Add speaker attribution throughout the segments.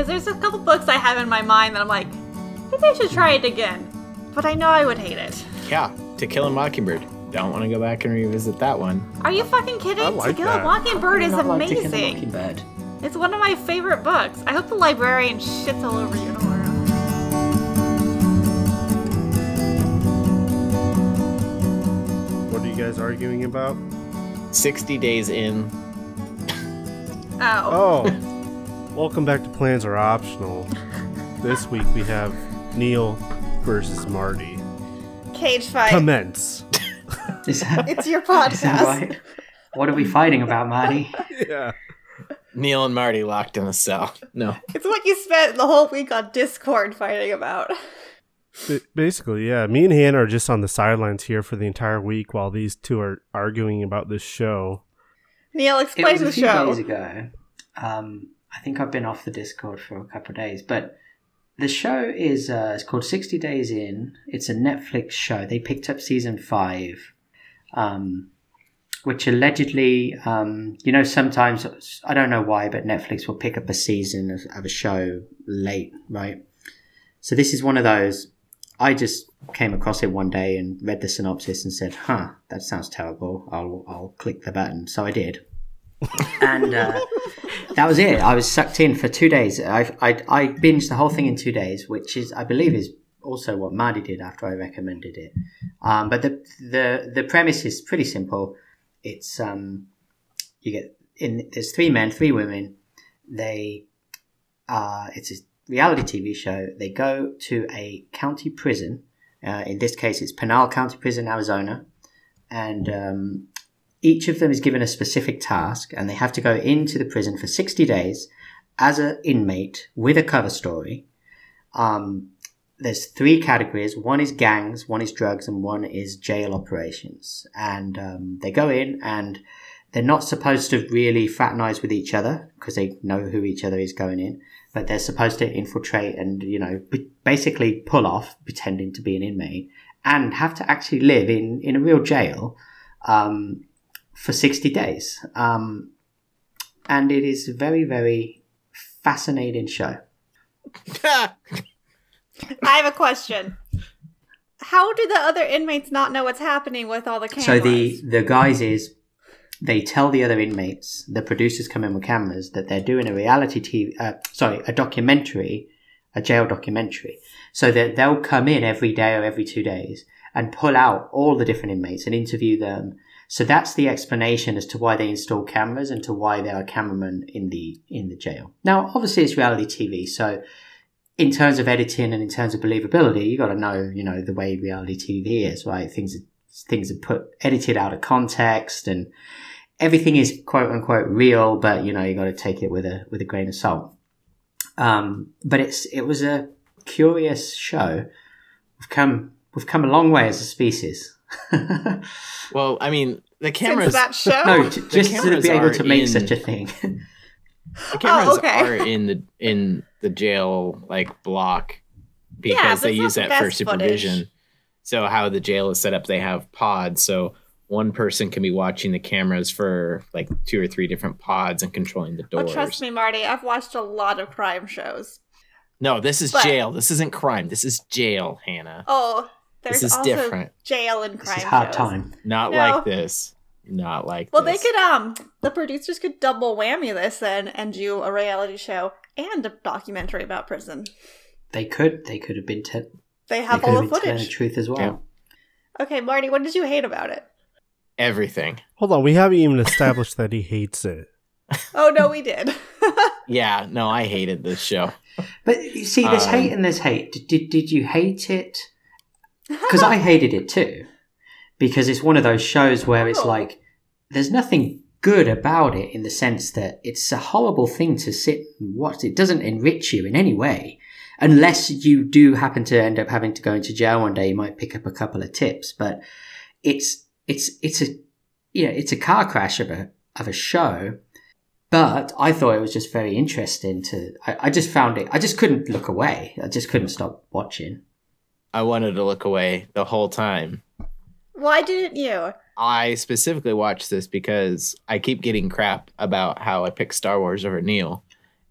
Speaker 1: because there's a couple books I have in my mind that I'm like, maybe I should try it again. But I know I would hate it.
Speaker 2: Yeah, To Kill a Mockingbird. Don't want to go back and revisit that one.
Speaker 1: Are you fucking kidding?
Speaker 3: I like
Speaker 1: to Kill a
Speaker 3: that.
Speaker 1: Mockingbird is
Speaker 4: Not like To Kill a
Speaker 1: amazing.
Speaker 4: Mockingbird.
Speaker 1: It's one of my favorite books. I hope the librarian shits all over you, Nora.
Speaker 3: What are you guys arguing about?
Speaker 2: 60 days in.
Speaker 1: Oh.
Speaker 3: Oh, welcome back to Plans Are Optional. This week we have Neil versus Marty.
Speaker 1: Cage fight.
Speaker 3: Commence.
Speaker 4: Is that,
Speaker 1: It's your
Speaker 4: is that
Speaker 1: podcast.
Speaker 4: right? What are we fighting about, Marty?
Speaker 3: Yeah.
Speaker 2: Neil and Marty locked in a cell. No.
Speaker 1: It's what you spent the whole week on Discord fighting about.
Speaker 3: Ba- Basically, yeah. Me and Hannah are just on the sidelines here for the entire week while these two are arguing about this show.
Speaker 1: Neil,
Speaker 4: It
Speaker 1: explain
Speaker 4: was a
Speaker 1: the
Speaker 4: few
Speaker 1: show.
Speaker 4: days ago. Um, I think I've been off the Discord for a couple of days, but the show is uh, it's called Sixty Days In. It's a Netflix show. They picked up season five, um, which allegedly, um, you know, sometimes I don't know why, but Netflix will pick up a season of, of a show late, right? So this is one of those. I just came across it one day and read the synopsis and said, "Huh, that sounds terrible. I'll I'll click the button." So I did, and uh, that was it. I was sucked in for two days. I, I I binged the whole thing in two days, which is I believe is also what Marty did after I recommended it. Um, but the the the premise is pretty simple. It's um you get in there's three men, three women. They uh it's a reality TV show. They go to a county prison. Uh, in this case, it's Pinal County Prison, Arizona, and um, each of them is given a specific task, and they have to go into the prison for sixty days as an inmate with a cover story. Um, there's three categories. One is gangs, one is drugs, and one is jail operations. And um, they go in and they're not supposed to really fraternize with each other because they know who each other is going in, but they're supposed to infiltrate and, you know, basically pull off pretending to be an inmate and have to actually live in, in a real jail um, for 60 days. Um, and it is a very, very fascinating show.
Speaker 1: I have a question. How do the other inmates not know what's happening with all the cameras?
Speaker 4: So the the guys is they tell the other inmates, the producers come in with cameras that they're doing a reality TV, uh, sorry, a documentary, a jail documentary. So that they'll come in every day or every two days and pull out all the different inmates and interview them. So that's the explanation as to why they install cameras and to why there are cameramen in the in the jail. Now, obviously, it's reality TV, so in terms of editing and in terms of believability, you got to know, you know, the way reality TV is, right? Things are, things are put edited out of context, and everything is quote unquote real, but you know, you got to take it with a with a grain of salt. Um, but it's it was a curious show. We've come we've come a long way as a species.
Speaker 2: Well, I mean, the
Speaker 1: Since
Speaker 2: cameras.
Speaker 1: that show?
Speaker 4: no, j- just to be able to make
Speaker 2: in-
Speaker 4: such a thing.
Speaker 2: The cameras oh,
Speaker 1: okay.
Speaker 2: are in the in the jail like block because
Speaker 1: Yeah,
Speaker 2: they use that for supervision.
Speaker 1: footage.
Speaker 2: So how the jail is set up, they have pods. So one person can be watching the cameras for like two or three different pods and controlling the
Speaker 1: Oh,
Speaker 2: doors.
Speaker 1: trust me, Marty. I've watched a lot of crime shows.
Speaker 2: No, this is
Speaker 1: But-
Speaker 2: jail. This isn't crime. This is jail, Hannah.
Speaker 1: Oh, there's
Speaker 2: This is
Speaker 1: also
Speaker 2: different.
Speaker 1: jail and
Speaker 4: This
Speaker 1: crime
Speaker 4: is hard
Speaker 1: shows.
Speaker 4: time.
Speaker 2: Not
Speaker 1: No.
Speaker 2: like this. Not like
Speaker 1: Well,
Speaker 2: this.
Speaker 1: they could um, the producers could double whammy this then and do a reality show and a documentary about prison.
Speaker 4: They could they could have been te-
Speaker 1: They
Speaker 4: they
Speaker 1: have
Speaker 4: could
Speaker 1: all
Speaker 4: have
Speaker 1: the
Speaker 4: been telling the
Speaker 1: footage.
Speaker 4: truth as well.
Speaker 2: Yeah.
Speaker 1: Okay, Marty, what did you hate about it?
Speaker 2: Everything.
Speaker 3: Hold on, we haven't even established that he hates it.
Speaker 1: Oh no, we did.
Speaker 2: Yeah, no, I hated this show.
Speaker 4: But you see, there's
Speaker 2: Um,
Speaker 4: hate and there's hate. Did, did, did you hate it? Because I hated it too. Because it's one of those shows where it's
Speaker 1: Oh.
Speaker 4: like, there's nothing good about it in the sense that it's a horrible thing to sit and watch. It doesn't enrich you in any way. Unless you do happen to end up having to go into jail one day, you might pick up a couple of tips. But it's it's it's a you know it's a car crash of a of a show but I thought it was just very interesting to. I, I just found it. I just couldn't look away. I just couldn't stop watching.
Speaker 2: I wanted to look away the whole time.
Speaker 1: Why didn't you?
Speaker 2: I specifically watched this because I keep getting crap about how I picked Star Wars over Neil.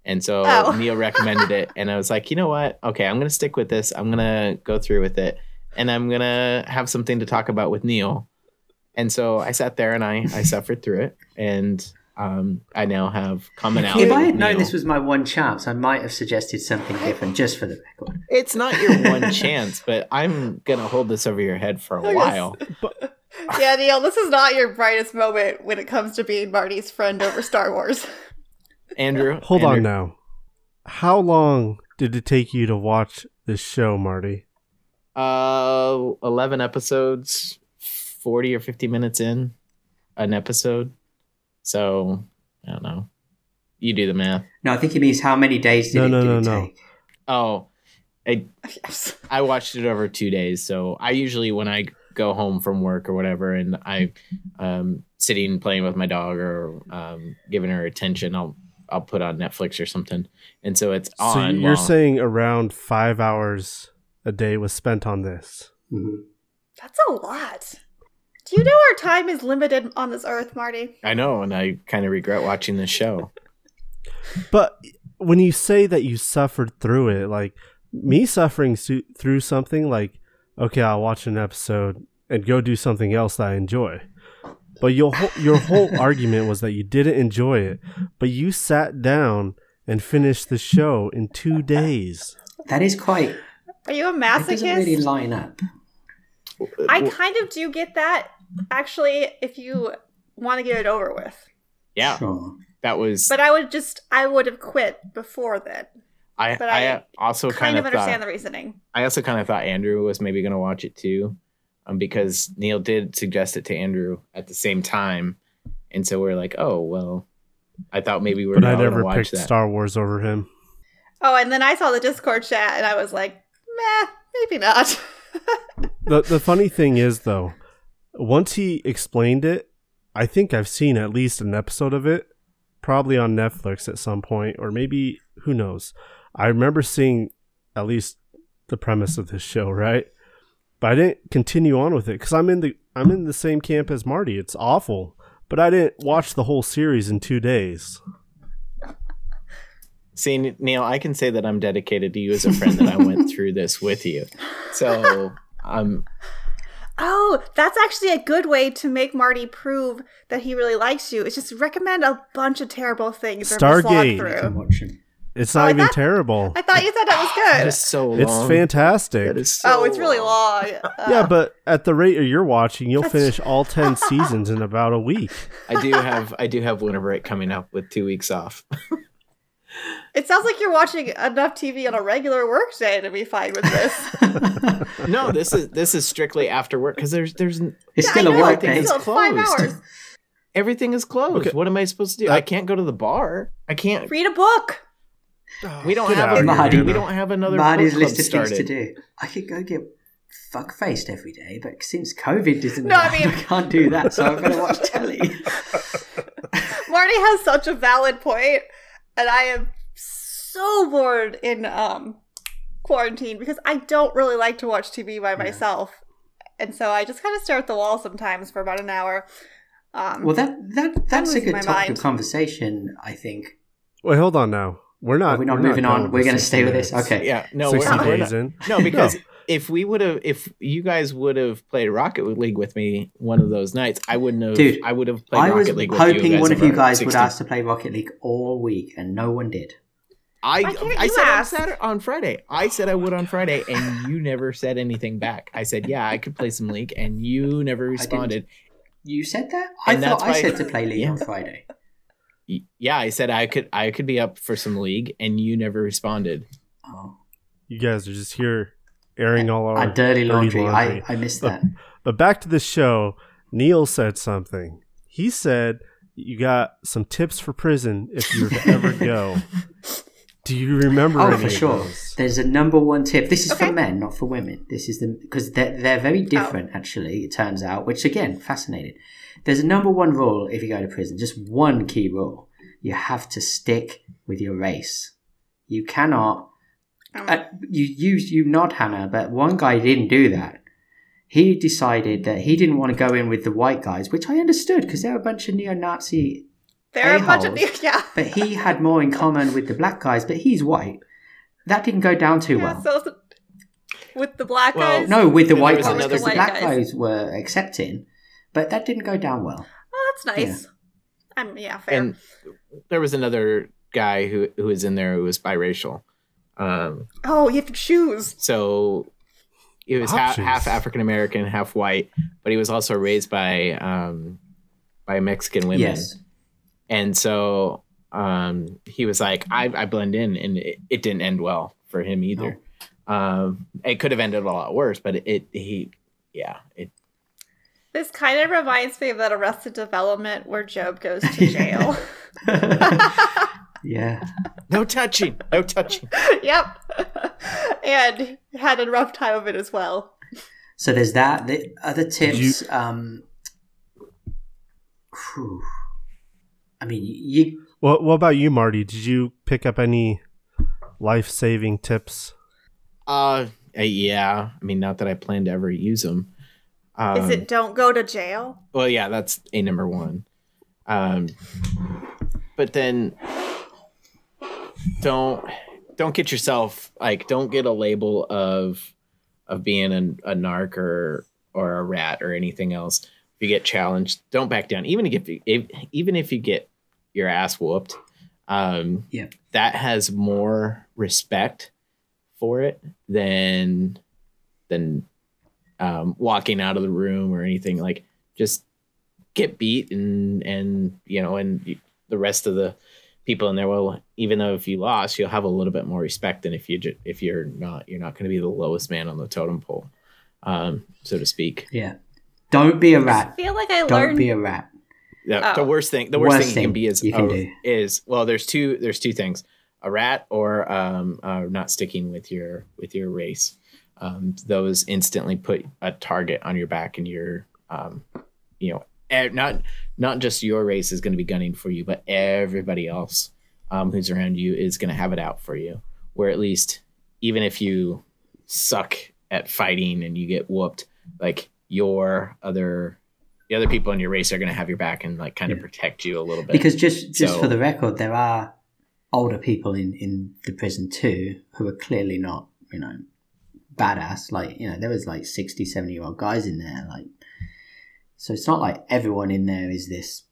Speaker 2: And so
Speaker 1: Oh.
Speaker 2: Neil recommended it, and I was like, you know what? Okay, I'm gonna stick with this. I'm gonna go through with it, and I'm gonna have something to talk about with Neil. And so I sat there and I I suffered through it, and um, I now have commonality.
Speaker 4: If I had known this was my one chance, I might have suggested something different just for the record.
Speaker 2: It's not your one chance, but I'm gonna hold this over your head for a
Speaker 1: Yes.
Speaker 2: while.
Speaker 1: Yeah, Neil, this is not your brightest moment when it comes to being Marty's friend over Star Wars.
Speaker 2: Andrew,
Speaker 3: Hold on now. How long did it take you to watch this show, Marty?
Speaker 2: Uh, eleven episodes, forty or fifty minutes in, an episode. So I don't know. You do the math.
Speaker 4: No, I think he means how many days did
Speaker 3: No,
Speaker 4: it,
Speaker 3: no,
Speaker 4: did
Speaker 3: no,
Speaker 4: it
Speaker 3: no.
Speaker 4: take?
Speaker 2: Oh, I
Speaker 1: Yes.
Speaker 2: I watched it over two days. So I usually when I go home from work or whatever, and I um sitting playing with my dog or um giving her attention, I'll I'll put on Netflix or something, and so it's on.
Speaker 3: So
Speaker 2: on.
Speaker 3: you're
Speaker 2: while-
Speaker 3: saying around five hours a day was spent on this.
Speaker 4: Mhm.
Speaker 1: That's a lot. Do you know our time is limited on this earth, Marty?
Speaker 2: I know, and I kind of regret watching this show.
Speaker 3: But when you say that you suffered through it, like me suffering su- through something, like okay, I'll watch an episode and go do something else that I enjoy. But your whole, your whole argument was that you didn't enjoy it, but you sat down and finished the show in two days.
Speaker 4: That is quite.
Speaker 1: Are you a
Speaker 4: It doesn't really line up.
Speaker 1: I kind of do get that, actually, if you want to get it over with.
Speaker 2: yeah,
Speaker 4: Sure.
Speaker 2: that was.
Speaker 1: But I would just, I would have quit before then.
Speaker 2: I
Speaker 1: but
Speaker 2: I,
Speaker 1: I
Speaker 2: also
Speaker 1: kind, of
Speaker 2: thought,
Speaker 1: understand the reasoning.
Speaker 2: I also kind of thought Andrew was maybe going to watch it too, um, because Neil did suggest it to Andrew at the same time, and so we're like, oh well, I thought maybe we are
Speaker 3: But I
Speaker 2: going
Speaker 3: never
Speaker 2: to watch
Speaker 3: picked
Speaker 2: that.
Speaker 3: Star Wars over him.
Speaker 1: Oh, and then I saw the Discord chat and I was like, meh, maybe not.
Speaker 3: The the funny thing is though, once he explained it, I think I've seen at least an episode of it, probably on Netflix at some point, or maybe who knows. I remember seeing at least the premise of this show, right? But I didn't continue on with it because I'm in the I'm in the same camp as Marty. It's awful, but I didn't watch the whole series in two days.
Speaker 2: See, Neil, I can say that I'm dedicated to you as a friend that I went through this with you. So, um,
Speaker 1: oh, that's actually a good way to make Marty prove that he really likes you. Is just recommend a bunch of terrible things. for him
Speaker 3: Stargate.
Speaker 1: Through.
Speaker 4: can watch him.
Speaker 3: It's
Speaker 1: Oh,
Speaker 3: not
Speaker 1: I
Speaker 3: even
Speaker 1: thought-
Speaker 3: terrible.
Speaker 1: I thought you said that was good.
Speaker 2: is so long.
Speaker 3: It's fantastic.
Speaker 2: That is so
Speaker 1: oh, it's really long.
Speaker 3: yeah,
Speaker 1: Uh,
Speaker 3: but at the rate you're watching, you'll finish all ten seasons in about a week.
Speaker 2: I do have I do have winter break coming up with two weeks off.
Speaker 1: it sounds like you're watching enough TV on a regular work day to be fine with this.
Speaker 2: No, this is this is strictly after work because there's there's
Speaker 4: It's
Speaker 1: Yeah,
Speaker 4: still
Speaker 1: I
Speaker 4: a
Speaker 1: know,
Speaker 4: work day.
Speaker 2: it's
Speaker 1: still, five
Speaker 2: closed.
Speaker 1: hours.
Speaker 2: everything is closed.
Speaker 3: Okay.
Speaker 2: What am I supposed to do?
Speaker 3: That-
Speaker 2: I can't go to the bar. I can't.
Speaker 1: Read a book.
Speaker 2: We don't
Speaker 3: Get
Speaker 2: have a
Speaker 3: of
Speaker 2: we don't have another
Speaker 4: Marty's list of
Speaker 2: started.
Speaker 4: things to do. I could go get fuck faced every day, but since COVID isn't
Speaker 1: No, I mean-
Speaker 4: I can't do that, so I'm going to watch telly.
Speaker 1: Marty has such a valid point, and I am so bored in um quarantine because I don't really like to watch TV by myself, and so I just kind of stare at the wall sometimes for about an hour. Um,
Speaker 4: Well, that that that's a good topic
Speaker 1: mind.
Speaker 4: of conversation. I think.
Speaker 3: Wait, hold on now. We're not.
Speaker 4: We're we not
Speaker 3: we're
Speaker 4: moving
Speaker 3: done
Speaker 4: on? We're going to
Speaker 3: 60
Speaker 4: stay with this. Okay.
Speaker 2: Yeah, no, we're,
Speaker 3: 60
Speaker 2: we're
Speaker 3: days
Speaker 2: not.
Speaker 3: in.
Speaker 2: No, because if we would have, if you guys would have played Rocket League with me one of those nights, I wouldn't have.
Speaker 4: Dude,
Speaker 2: I would have played
Speaker 4: I was
Speaker 2: Rocket League with
Speaker 4: hoping one of you guys
Speaker 2: 60.
Speaker 4: would ask to play Rocket League all week, and no one did.
Speaker 2: I I said
Speaker 1: ask?
Speaker 2: on Saturday on Friday. I said I would on Friday, and you never said anything back. I said, yeah, I could play some League, and you never responded.
Speaker 4: You said that? I
Speaker 2: And
Speaker 4: thought I
Speaker 2: why-
Speaker 4: said to play League
Speaker 2: Yeah.
Speaker 4: on Friday.
Speaker 2: Yeah, I said I could. I could be up for some League, and you never responded.
Speaker 4: Oh,
Speaker 3: You guys are just here airing all our
Speaker 4: a dirty laundry.
Speaker 3: laundry.
Speaker 4: I, I missed that.
Speaker 3: But back to the show. Neil said something. He said you got some tips for prison if you were to ever go. Do you remember?
Speaker 4: Oh,
Speaker 3: any
Speaker 4: for
Speaker 3: of
Speaker 4: sure.
Speaker 3: those?
Speaker 4: There's a number one tip. This is
Speaker 1: Okay.
Speaker 4: for men, not for women. This is the because they're they're very oh. different. Actually, it turns out, which again, fascinating. There's a number one rule if you go to prison. Just one key rule: you have to stick with your race. You cannot. Uh, you you you nod, Hannah, but one guy didn't do that. He decided that he didn't want to go in with the white guys, which I understood because they're a bunch of neo-Nazi
Speaker 1: They're a bunch of
Speaker 4: a-holes,
Speaker 1: yeah.
Speaker 4: but he had more in common with the black guys. But he's white. That didn't go down too
Speaker 1: yeah
Speaker 4: well.
Speaker 1: so with the black
Speaker 2: Well,
Speaker 1: guys.
Speaker 4: No, with the white guys, because the
Speaker 1: White
Speaker 4: black
Speaker 1: guys.
Speaker 4: guys were accepting, but that didn't go down well.
Speaker 1: Oh, that's nice. I'm yeah, fair.
Speaker 2: And there was another guy who who was in there who was biracial. Um,
Speaker 1: oh, you have to choose.
Speaker 2: so he was half, half African American, half white, but he was also raised by um, by Mexican women.
Speaker 4: Yes.
Speaker 2: and so um, he was like, I, I blend in, and it, it didn't end well for him either. Um, it could have ended a lot worse, but it, he, yeah, it.
Speaker 1: This kind of reminds me of that Arrested Development where Gob goes to jail.
Speaker 4: yeah.
Speaker 2: No touching, no touching.
Speaker 1: yep. and had a rough time of it as well.
Speaker 4: So there's that. The other tips. Um, whew. I mean, you.
Speaker 3: What What about you, Marty? Did you pick up any life saving tips?
Speaker 2: Uh, uh, yeah. I mean, not that I plan to ever use them. Um,
Speaker 1: Is it don't go to jail?
Speaker 2: Well, yeah, that's a number one. Um, but then don't don't get yourself like don't get a label of of being a, a narc or or a rat or anything else. If you get challenged, don't back down. Even if, you, if even if you get your ass whooped, um,
Speaker 4: Yeah.
Speaker 2: that has more respect for it than than um, walking out of the room or anything like just get beat and and you know and the rest of the people in there will even though if you lost you'll have a little bit more respect than if you ju- if you're not you're not going to be the lowest man on the totem pole um so to speak
Speaker 4: Yeah. Don't be a rat.
Speaker 1: I feel like I
Speaker 4: Don't
Speaker 1: learned
Speaker 4: be a rat.
Speaker 2: the, the
Speaker 1: Oh.
Speaker 2: worst thing the worst,
Speaker 4: Worst
Speaker 2: thing, you can be is
Speaker 4: you can
Speaker 2: oh,
Speaker 4: do.
Speaker 2: is well there's two there's two things a rat or um uh, not sticking with your with your race um those instantly put a target on your back and your um you know e- not not just your race is going to be gunning for you but everybody else um who's around you is going to have it out for you where at least even if you suck at fighting and you get whooped like your other the other people in your race are going to have your back and like kind of
Speaker 4: Yeah.
Speaker 2: protect you a little bit
Speaker 4: Because just just
Speaker 2: So-
Speaker 4: for the record, there are older people in in the prison too who are clearly not, you know, badass. Like, you know, there was like 60, 70 year old guys in there. Like, so it's not like everyone in there is this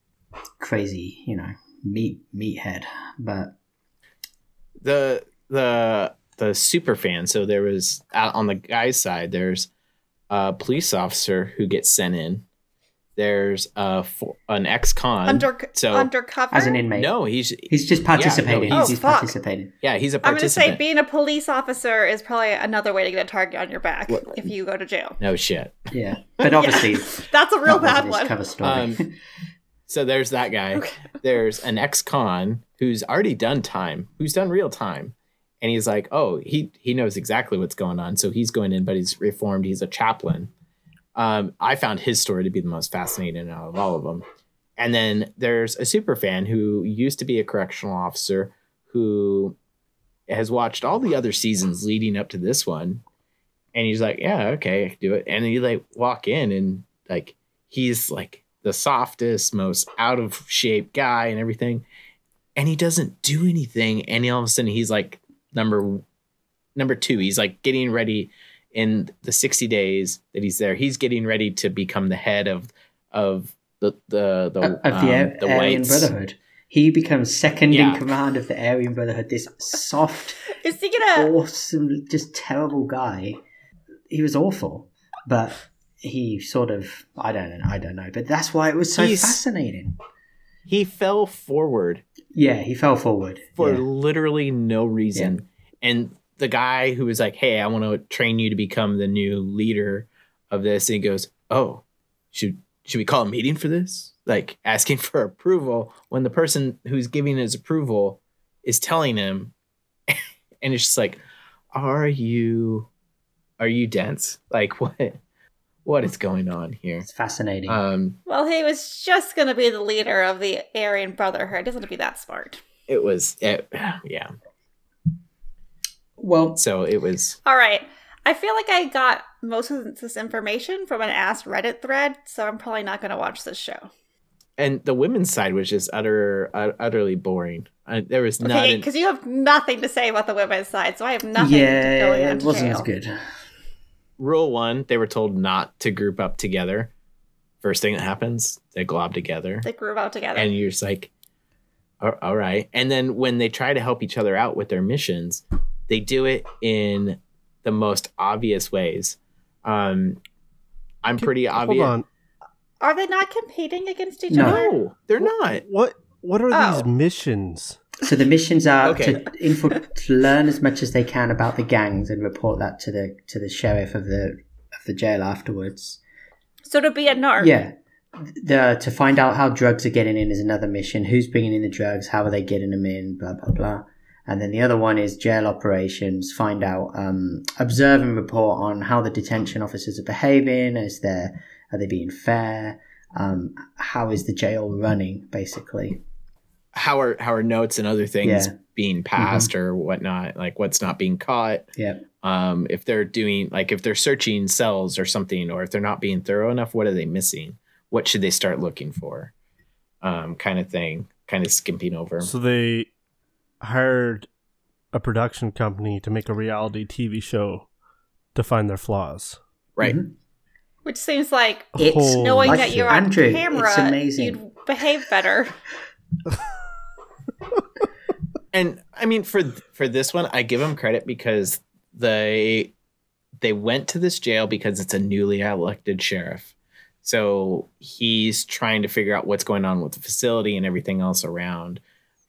Speaker 4: crazy, you know, meat meathead. But
Speaker 2: the the the super fan so there was out on the guy's side there's a police officer who gets sent in there's a fo- an ex-con
Speaker 1: under
Speaker 2: so-
Speaker 1: undercover.
Speaker 4: as an inmate,
Speaker 2: no he's
Speaker 4: he's just participating.
Speaker 2: he's-
Speaker 4: he's
Speaker 1: Oh, fuck.
Speaker 4: participating.
Speaker 2: yeah he's a
Speaker 1: I'm gonna say being a police officer is probably another way to get a target on your back
Speaker 2: What-
Speaker 1: if you go to jail.
Speaker 2: no shit
Speaker 4: Yeah, but obviously
Speaker 1: That's a real bad
Speaker 4: wasn't
Speaker 1: one.
Speaker 4: Cover story.
Speaker 2: Um, so there's that guy
Speaker 1: Okay.
Speaker 2: there's an ex-con who's already done time who's done real time and he's like oh he he knows exactly what's going on so he's going in but he's reformed he's a chaplain um, i found his story to be the most fascinating out of all of them. And then there's a super fan who used to be a correctional officer who has watched all the other seasons leading up to this one. And he's like yeah okay I can do it. And you like walk in and like he's like the softest most out of shape guy and everything. And he doesn't do anything. And all of a sudden he's like number number two. He's like getting ready in the 60 days that he's there he's getting ready to become the head of of the the the,
Speaker 4: of the,
Speaker 2: um,
Speaker 4: Ar-
Speaker 2: the
Speaker 4: Aryan
Speaker 2: whites
Speaker 4: Brotherhood. He becomes second
Speaker 2: Yeah.
Speaker 4: in command of the Aryan Brotherhood. This soft,
Speaker 1: Is he gonna?
Speaker 4: awesome, just terrible guy. He was awful, but he sort of I don't know, I don't know. But that's why it was so
Speaker 2: He's-
Speaker 4: fascinating.
Speaker 2: he fell forward
Speaker 4: Yeah, he fell forward.
Speaker 2: for
Speaker 4: yeah.
Speaker 2: literally no reason. And the guy who was like, "Hey, I want to train you to become the new leader of this," and he goes, "Oh, should should we call a meeting for this?" Like asking for approval when the person who's giving his approval is telling him, and it's just like, "Are you, are you dense? Like what, what is going on here?"
Speaker 4: It's fascinating.
Speaker 2: Um,
Speaker 1: Well, he was just gonna be the leader of the Aryan Brotherhood. Doesn't have to be that smart.
Speaker 2: it was, it, yeah.
Speaker 4: Well,
Speaker 2: So it was.
Speaker 1: All right. I feel like I got most of this information from an ass Reddit thread, so I'm probably not going to watch this show.
Speaker 2: and the women's side was just utter uh, utterly boring. Uh, there was
Speaker 1: Okay,
Speaker 2: nothing.
Speaker 1: because you have nothing to say about the women's side, so I have nothing to go
Speaker 4: yeah,
Speaker 1: into
Speaker 4: it wasn't
Speaker 1: jail.
Speaker 4: as good.
Speaker 2: Rule one: they were told not to group up together. First thing that happens, they glob together,
Speaker 1: They group out together.
Speaker 2: and you're just like, all right. And then when they try to help each other out with their missions, they do it in the most obvious ways. Um, I'm pretty
Speaker 3: Hold
Speaker 2: obvious.
Speaker 3: on.
Speaker 1: Are they not competing against each
Speaker 4: No.
Speaker 1: other?
Speaker 2: No, they're not.
Speaker 3: What what are
Speaker 1: Oh.
Speaker 3: these missions?
Speaker 4: So the missions are
Speaker 2: Okay.
Speaker 4: to info- to learn as much as they can about the gangs and report that to the to the sheriff of the of the jail afterwards.
Speaker 1: So to be a narc.
Speaker 4: Yeah. The, to find out how drugs are getting in is another mission. Who's bringing in the drugs? How are they getting them in? Blah blah blah. And then the other one is jail operations. Find out, um, observe and report on how the detention officers are behaving. Is there are they being fair? Um, how is the jail running? Basically,
Speaker 2: How are how are notes and other things
Speaker 4: Yeah. Mm-hmm.
Speaker 2: being passed or whatnot? Like what's not being caught?
Speaker 4: yeah.
Speaker 2: um, if they're doing like if they're searching cells or something or if they're not being thorough enough what are they missing what should they start looking for um, kind of thing kind of skimping over
Speaker 3: So they hired a production company to make a reality TV show to find their flaws.
Speaker 2: right
Speaker 4: Mhm.
Speaker 1: Which seems like
Speaker 4: It's
Speaker 3: Holy
Speaker 1: knowing that you're on
Speaker 4: Andrew,
Speaker 1: camera,
Speaker 4: amazing.
Speaker 1: you'd behave better.
Speaker 2: and i mean for for this one i give them credit because they they went to this jail because it's a newly elected sheriff so he's trying to figure out what's going on with the facility and everything else around and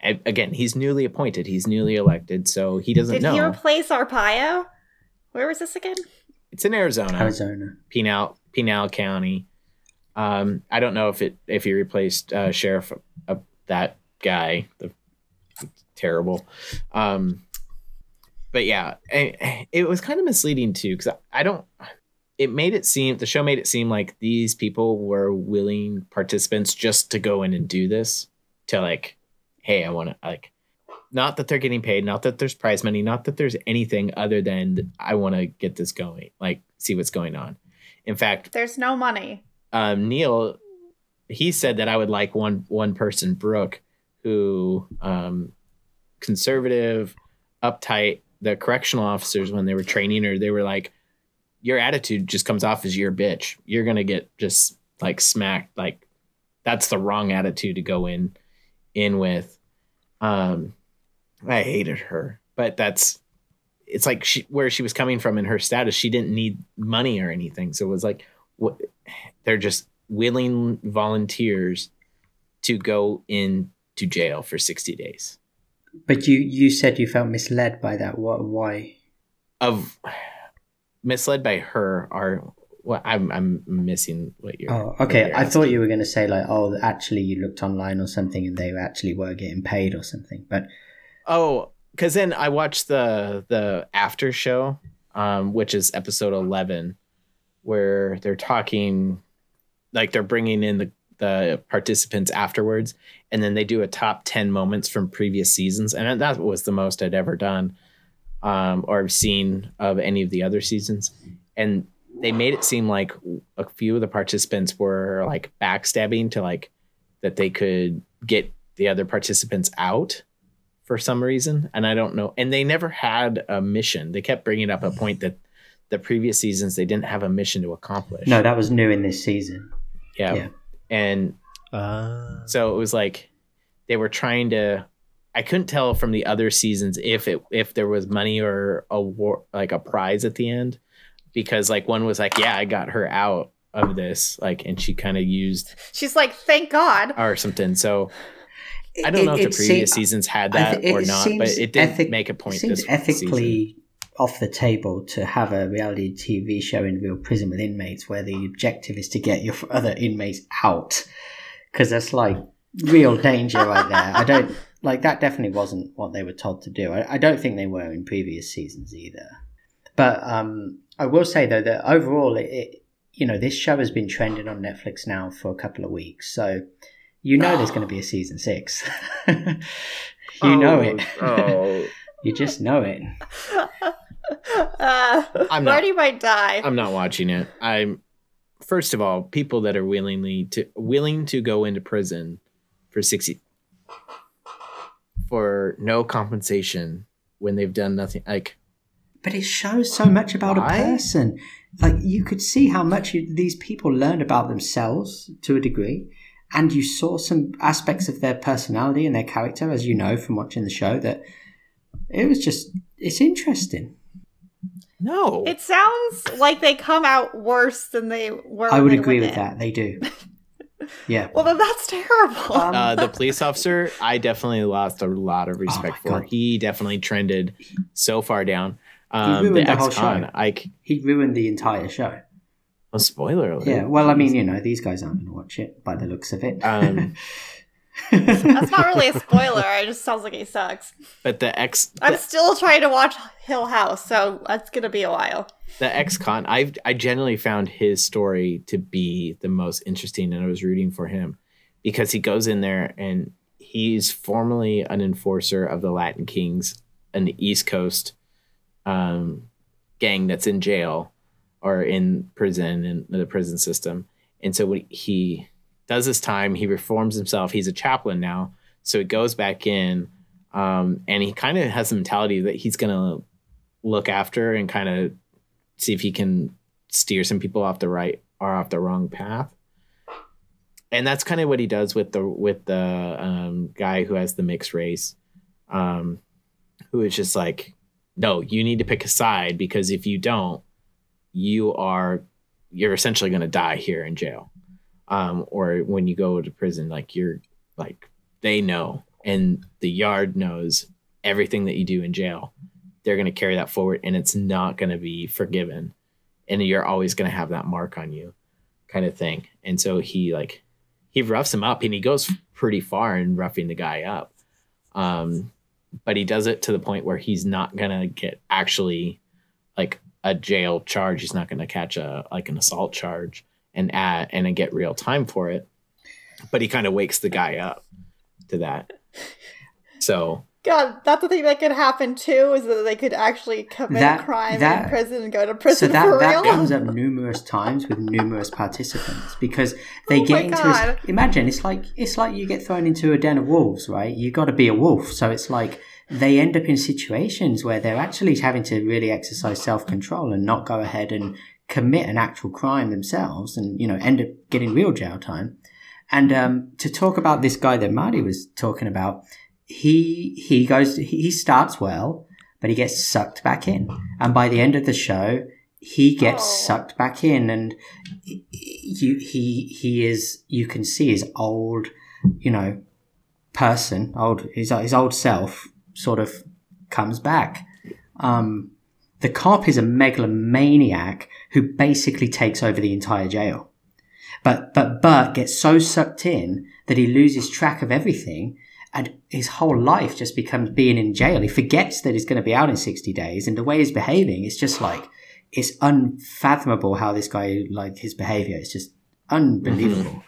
Speaker 2: again he's newly appointed he's newly elected so he doesn't
Speaker 1: Did
Speaker 2: know
Speaker 1: he replace Arpaio? Where was this again?
Speaker 2: it's in arizona
Speaker 4: Arizona.
Speaker 2: Pinal Pinal County. Um, I don't know if it if he replaced uh, Sheriff uh, that guy, the terrible. Um, but yeah, eh, it was kind of misleading too because I, I don't. It made it seem the show made it seem like these people were willing participants just to go in and do this to like, hey, I want to like. Not that they're getting paid, not that there's prize money, not that there's anything other than I want to get this going, like see what's going on. In fact,
Speaker 1: There's no money.
Speaker 2: um, Neil, he said that I would like one one person, Brooke, who um, conservative, uptight. The correctional officers, when they were training her, they were like, "Your attitude just comes off as you're a bitch. You're gonna get just like smacked. Like that's the wrong attitude to go in in with." Um, I hated her, but that's it's like she where she was coming from in her status. She didn't need money or anything, so it was like what they're just willing volunteers to go into jail for 60 days
Speaker 4: But you you said you felt misled by that. What? Why?
Speaker 2: of misled by her are well i'm i'm missing what you're
Speaker 4: Oh, okay.
Speaker 2: you're
Speaker 4: I thought you were going to say like, oh, actually, you looked online or something, and they actually were getting paid or something. But
Speaker 2: oh because then i watched the the after show um which is episode 11 where they're talking like they're bringing in the the participants afterwards and then they do a top 10 moments from previous seasons and that was the most i'd ever done um or seen of any of the other seasons and they made it seem like a few of the participants were like backstabbing to like that they could get the other participants out for some reason and i don't know and they never had a mission they kept bringing up a point that the previous seasons they didn't have a mission to accomplish
Speaker 4: no, that was new in this season.
Speaker 2: yeah,
Speaker 4: yeah.
Speaker 2: and
Speaker 3: Uh,
Speaker 2: so it was like they were trying to i couldn't tell from the other seasons if it if there was money or a war like a prize at the end because like one was like yeah i got her out of this like and she kind of used
Speaker 1: She's like, thank God.
Speaker 2: or something so i don't know if the previous seasons had that
Speaker 4: thi-
Speaker 2: or not but it didn't
Speaker 4: ethic-
Speaker 2: make a point
Speaker 4: It seems
Speaker 2: this
Speaker 4: ethically off the table to have a reality TV show in real prison with inmates where the objective is to get your other inmates out, because that's like real danger right there. I don't like that. Definitely wasn't what they were told to do. I, I don't think they were in previous seasons either. But um, I will say though that overall, it, it you know this show has been trending on Netflix now for a couple of weeks, so you know there's going to be a season six. you know it.
Speaker 2: oh
Speaker 4: you just know it.
Speaker 1: uh,
Speaker 2: I'm not-
Speaker 1: Marty might die.
Speaker 2: i'm not watching it i'm first of all, people that are willingly to willing to go into prison for sixty for no compensation when they've done nothing like
Speaker 4: But it shows so much about
Speaker 2: Why?
Speaker 4: a person. Like you could see how much you, these people learned about themselves to a degree, and you saw some aspects of their personality and their character, as you know from watching the show. That it was just it's interesting.
Speaker 2: no.
Speaker 1: It sounds like they come out worse than they were.
Speaker 4: I would
Speaker 1: they
Speaker 4: agree with
Speaker 1: in.
Speaker 4: that. They do. Yeah.
Speaker 1: Well, then that's terrible.
Speaker 4: Um,
Speaker 2: uh, the police officer, I definitely lost a lot of respect
Speaker 4: Oh
Speaker 2: for.
Speaker 4: God.
Speaker 2: He definitely trended so far down.
Speaker 4: He
Speaker 2: Um,
Speaker 4: ruined
Speaker 2: the
Speaker 4: the whole show.
Speaker 2: I c-
Speaker 4: he ruined the entire show.
Speaker 2: a spoiler alert.
Speaker 4: Yeah. Well, I mean, you know, these guys aren't going to watch it by the looks of it.
Speaker 2: Um,
Speaker 1: that's not really a spoiler. It just sounds like he sucks.
Speaker 2: but the ex,
Speaker 1: I'm still trying to watch Hill House, so that's gonna be a while.
Speaker 2: the ex-con, I I generally found his story to be the most interesting, and I was rooting for him because he goes in there and he's formerly an enforcer of the Latin Kings on the East Coast um, gang that's in jail or in prison in the prison system. And so when he does his time, he reforms himself. He's a chaplain now, so he goes back in, um, and he kind of has the mentality that he's gonna look after and kind of see if he can steer some people off the right or off the wrong path. And that's kind of what he does with the with the um, guy who has the mixed race, um, who is just like, no, you need to pick a side because if you don't, you are you're essentially going to die here in jail, um, or when you go to prison, like you're like they know and the yard knows everything that you do in jail. They're going to carry that forward, and it's not going to be forgiven, and you're always going to have that mark on you, kind of thing. And so he like he roughs him up, and he goes pretty far in roughing the guy up. Um, but he does it to the point where he's not gonna get actually like a jail charge. He's not gonna catch a like an assault charge and add and get real time for it. But he kind of wakes the guy up to that. So
Speaker 1: God, that's the thing that could happen too, is that they could actually commit
Speaker 4: That-
Speaker 1: a crime
Speaker 4: that-
Speaker 1: in prison and go to prison.
Speaker 4: so that
Speaker 1: for
Speaker 4: that comes up numerous times with numerous participants because they
Speaker 1: Oh
Speaker 4: get into this, imagine it's like it's like you get thrown into a den of wolves right? You got to be a wolf. So it's like they end up in situations where they're actually having to really exercise self-control and not go ahead and commit an actual crime themselves and you know end up getting real jail time. And um, to talk about this guy that Marty was talking about he he goes he starts well but he gets sucked back in. And by the end of the show he gets
Speaker 1: Oh.
Speaker 4: sucked back in and you he he is you can see his old you know person old his, his old self sort of comes back. Um the cop is a megalomaniac who basically takes over the entire jail. But but Bert gets so sucked in that he loses track of everything and his whole life just becomes being in jail. He forgets that he's going to be out in 60 days and the way he's behaving is just like it's unfathomable how this guy like his behavior is just unbelievable.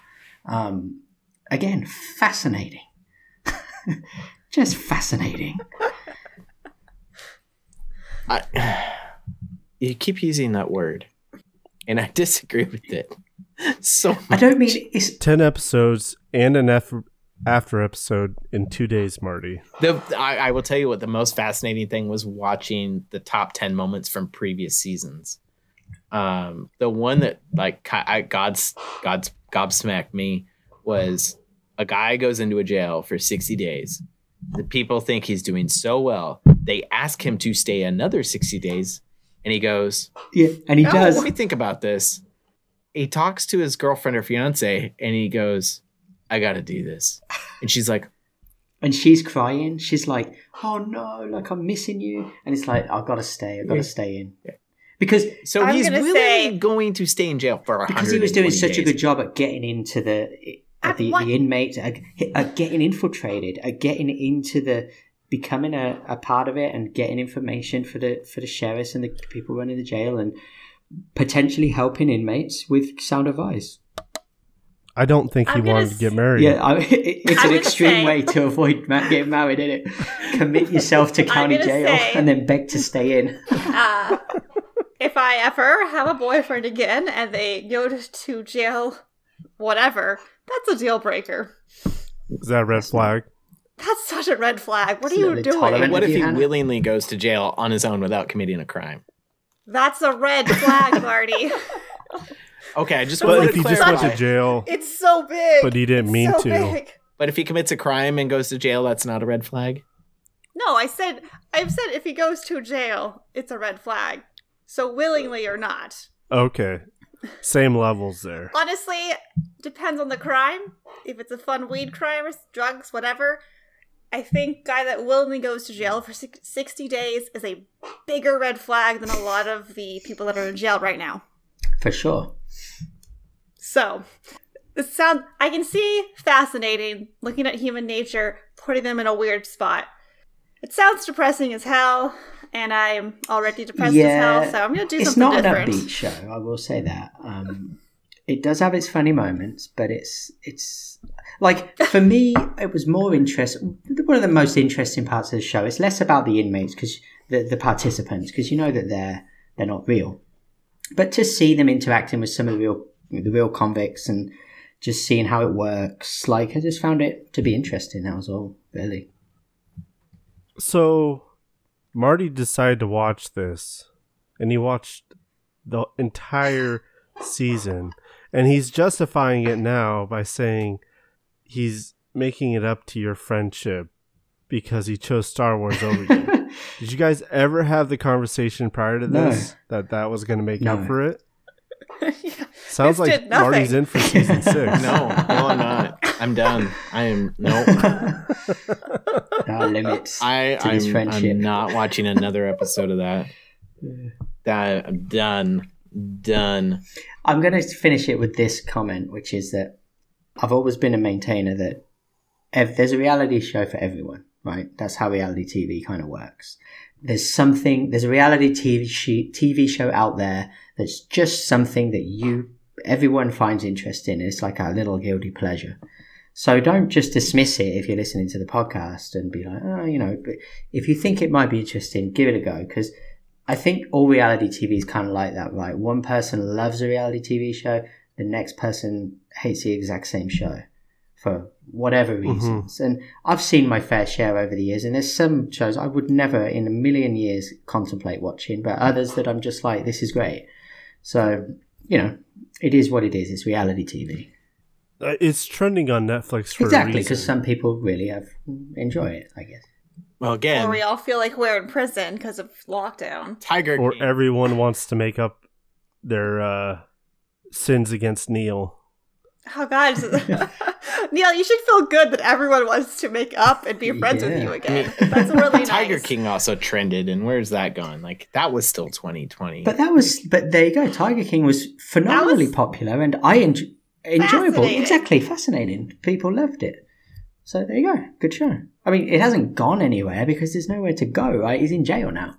Speaker 4: Um again, fascinating. just fascinating.
Speaker 2: I, you keep using that word, and I disagree with it. So
Speaker 4: I don't mean it's
Speaker 3: 10 episodes and an F- after episode in two days, Marty.
Speaker 2: the I, I will tell you what the most fascinating thing was watching the top ten moments from previous seasons. Um, the one that like ki- I, God's God's gobsmacked me was a guy goes into a jail for sixty days. The people think he's doing so well. They ask him to stay another sixty days, and he goes,
Speaker 4: yeah, and he
Speaker 2: "Oh,
Speaker 4: does.
Speaker 2: Let me think about this. He talks to his girlfriend or fiance, and he goes, "I got to do this," and she's like.
Speaker 4: and she's crying. She's like, "Oh no, like I'm missing you." And it's like, "I've got to stay. I've got to
Speaker 2: Yeah.
Speaker 4: stay in." Because
Speaker 2: So
Speaker 1: I'm
Speaker 2: he's really
Speaker 1: say-
Speaker 2: going to stay in jail for
Speaker 4: because he was doing
Speaker 2: 120
Speaker 4: such a good job at getting into the at
Speaker 1: At
Speaker 4: the, the inmates at, at getting infiltrated at getting into the becoming a, a part of it and getting information for the for the sheriffs and the people running the jail and potentially helping inmates with sound advice
Speaker 3: I don't think he
Speaker 1: I'm gonna
Speaker 3: wanted to get married.
Speaker 4: yeah I, it's
Speaker 1: I'm
Speaker 4: an extreme
Speaker 1: say-
Speaker 4: way to avoid ma- getting married isn't it commit yourself to county jail
Speaker 1: say-
Speaker 4: and then beg to stay in
Speaker 1: Uh, if I ever have a boyfriend again and they go to, to jail, whatever, that's a deal breaker.
Speaker 3: Is that a red flag?
Speaker 1: That's such a red flag. What are you doing?
Speaker 4: tolerant.
Speaker 2: What if he willingly goes to jail on his own without committing a crime?
Speaker 1: That's a red flag, Marty.
Speaker 2: Okay, I just
Speaker 3: But
Speaker 2: wanted
Speaker 3: if
Speaker 2: to
Speaker 3: he just
Speaker 2: clarify.
Speaker 3: went to jail,
Speaker 1: It's so big.
Speaker 3: but he didn't
Speaker 1: It's
Speaker 3: mean
Speaker 1: so
Speaker 3: to.
Speaker 1: big.
Speaker 2: But if he commits a crime and goes to jail, that's not a red flag.
Speaker 1: No, I said I've said if he goes to jail, it's a red flag. So willingly or not.
Speaker 3: Okay. Same levels there.
Speaker 1: Honestly, depends on the crime. If it's a fun weed crime or drugs, whatever. I think guy that willingly goes to jail for 60 days is a bigger red flag than a lot of the people that are in jail right now.
Speaker 4: For sure.
Speaker 1: So, this sound I can see fascinating looking at human nature, putting them in a weird spot. It sounds depressing as hell, and I'm already depressed as hell, so I'm gonna do
Speaker 4: it's not
Speaker 1: different.
Speaker 4: an upbeat show. I will say that. Um, it does have its funny moments, but it's it's like for me, it was more interesting. One of the most interesting parts of the show. It's less about the inmates because the the participants, because you know that they're they're not real, but to see them interacting with some of the real the real convicts and just seeing how it works, like I just found it to be interesting. That was all really.
Speaker 3: So, Marty decided to watch this, and he watched the entire season, and he's justifying it now by saying he's making it up to your friendship because he chose Star Wars over you. Did you guys ever have the conversation prior to
Speaker 4: No.
Speaker 3: this that that was going to make
Speaker 4: No.
Speaker 3: up for it?
Speaker 1: Yeah.
Speaker 3: Sounds
Speaker 1: This
Speaker 3: like. Marty's in for season six.
Speaker 2: No, no, I'm not. I'm done. I am no.
Speaker 4: There limits
Speaker 2: I
Speaker 4: to
Speaker 2: I'm,
Speaker 4: friendship.
Speaker 2: I'm not watching another episode of that. That I'm done. Done.
Speaker 4: I'm going to finish it with this comment, which is that I've always been a maintainer that ev- there's a reality show for everyone, right? That's how reality TV kind of works. There's something, there's a reality TV, show out there that's just something that you, everyone finds interest in. It's like a little guilty pleasure. So don't just dismiss it if you're listening to the podcast and be like, oh, you know, but if you think it might be interesting, give it a go because I think all reality TV is kind of like that, right? One person loves a reality TV show, the next person hates the exact same show for whatever reasons. And I've seen my fair share over the years, and there's some shows I would never in a million years contemplate watching, but others that I'm just like, this is great. So, you know, it is what it is. It's reality TV.
Speaker 3: Uh, It's trending on Netflix for
Speaker 4: exactly, because some people really have enjoy it, I guess.
Speaker 2: Well, again, Or
Speaker 1: we all feel like we're in prison because of lockdown.
Speaker 2: Tiger
Speaker 3: or
Speaker 2: King.
Speaker 3: everyone wants to make up their uh, sins against Neil.
Speaker 1: Oh God, Neil, you should feel good that everyone wants to make up and be friends with you again. That's really nice.
Speaker 2: Tiger
Speaker 1: nice.
Speaker 2: King also trended, and where's that gone? Like that was still 2020.
Speaker 4: But that was, but there you go. Tiger King was phenomenally
Speaker 1: was
Speaker 4: popular, and I en- enjoyable. Exactly, fascinating. People loved it. So there you go. Good show. I mean, it hasn't gone anywhere because there's nowhere to go. Right? He's in jail now.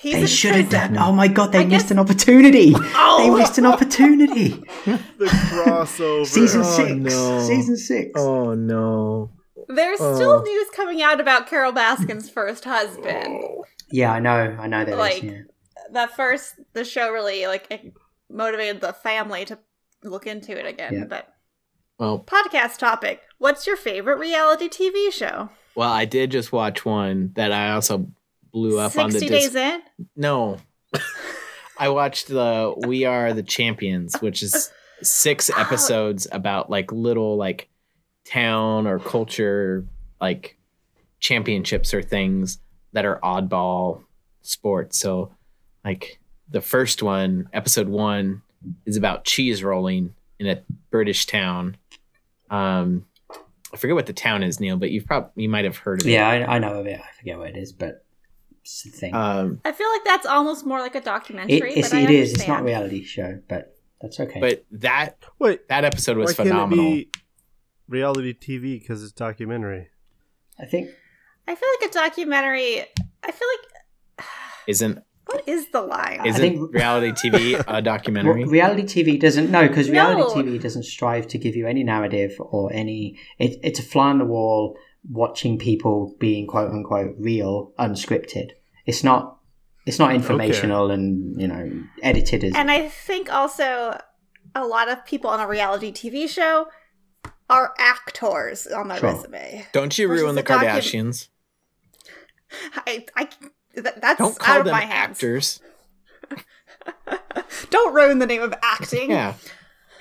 Speaker 1: He's
Speaker 4: they should have done. Oh my god, they
Speaker 1: I
Speaker 4: missed
Speaker 1: guess-
Speaker 4: an opportunity.
Speaker 1: Oh!
Speaker 4: They missed an opportunity.
Speaker 3: The crossover.
Speaker 4: Season
Speaker 2: Oh,
Speaker 4: six.
Speaker 2: no.
Speaker 4: Season six.
Speaker 2: oh no!
Speaker 1: There's
Speaker 2: Oh.
Speaker 1: still news coming out about Carole Baskin's first husband.
Speaker 4: Yeah, I know. I know that.
Speaker 1: Like-
Speaker 4: yeah.
Speaker 1: That first, the show really like motivated the family to look into it again.
Speaker 4: Yeah.
Speaker 1: But
Speaker 2: Well,
Speaker 1: podcast topic: What's your favorite reality TV show?
Speaker 2: well, I did just watch one that I also blew up on the.
Speaker 1: Sixty
Speaker 2: dis-
Speaker 1: days in.
Speaker 2: No, I watched the We Are the Champions, which is six episodes about like little like town or culture like championships or things that are oddball sports. So like the first one, episode one, is about cheese rolling in a British town. Um I forget what the town is, Neil, but you've probably you might have heard of it.
Speaker 4: Yeah, I, I know of it. I forget what it is, but it's the thing.
Speaker 2: Um
Speaker 1: I feel like that's almost more like a documentary.
Speaker 4: it, it's,
Speaker 1: but I
Speaker 4: it is. It's not
Speaker 1: understand.
Speaker 4: reality show, but that's okay.
Speaker 2: but that
Speaker 3: Wait,
Speaker 2: that episode was
Speaker 3: why can't
Speaker 2: phenomenal.
Speaker 3: it be reality TV because it's documentary?
Speaker 4: I think
Speaker 1: I feel like a documentary. I feel like
Speaker 2: Isn't
Speaker 1: what is the line?
Speaker 2: isn't
Speaker 4: think-
Speaker 2: reality TV a documentary?
Speaker 4: Well, reality TV doesn't no because reality
Speaker 1: No.
Speaker 4: TV doesn't strive to give you any narrative or any. It, it's a fly on the wall watching people being quote unquote real, unscripted. It's not It's not informational and you know edited as
Speaker 1: And I think also a lot of people on a reality TV show are actors on their
Speaker 4: Sure.
Speaker 1: resume.
Speaker 2: Don't you ruin the
Speaker 1: the docu-
Speaker 2: Kardashians.
Speaker 1: I, I that, that's
Speaker 2: Don't
Speaker 1: out
Speaker 2: call
Speaker 1: of
Speaker 2: them
Speaker 1: my hands.
Speaker 2: actors.
Speaker 1: Don't ruin the name of acting.
Speaker 2: Yeah.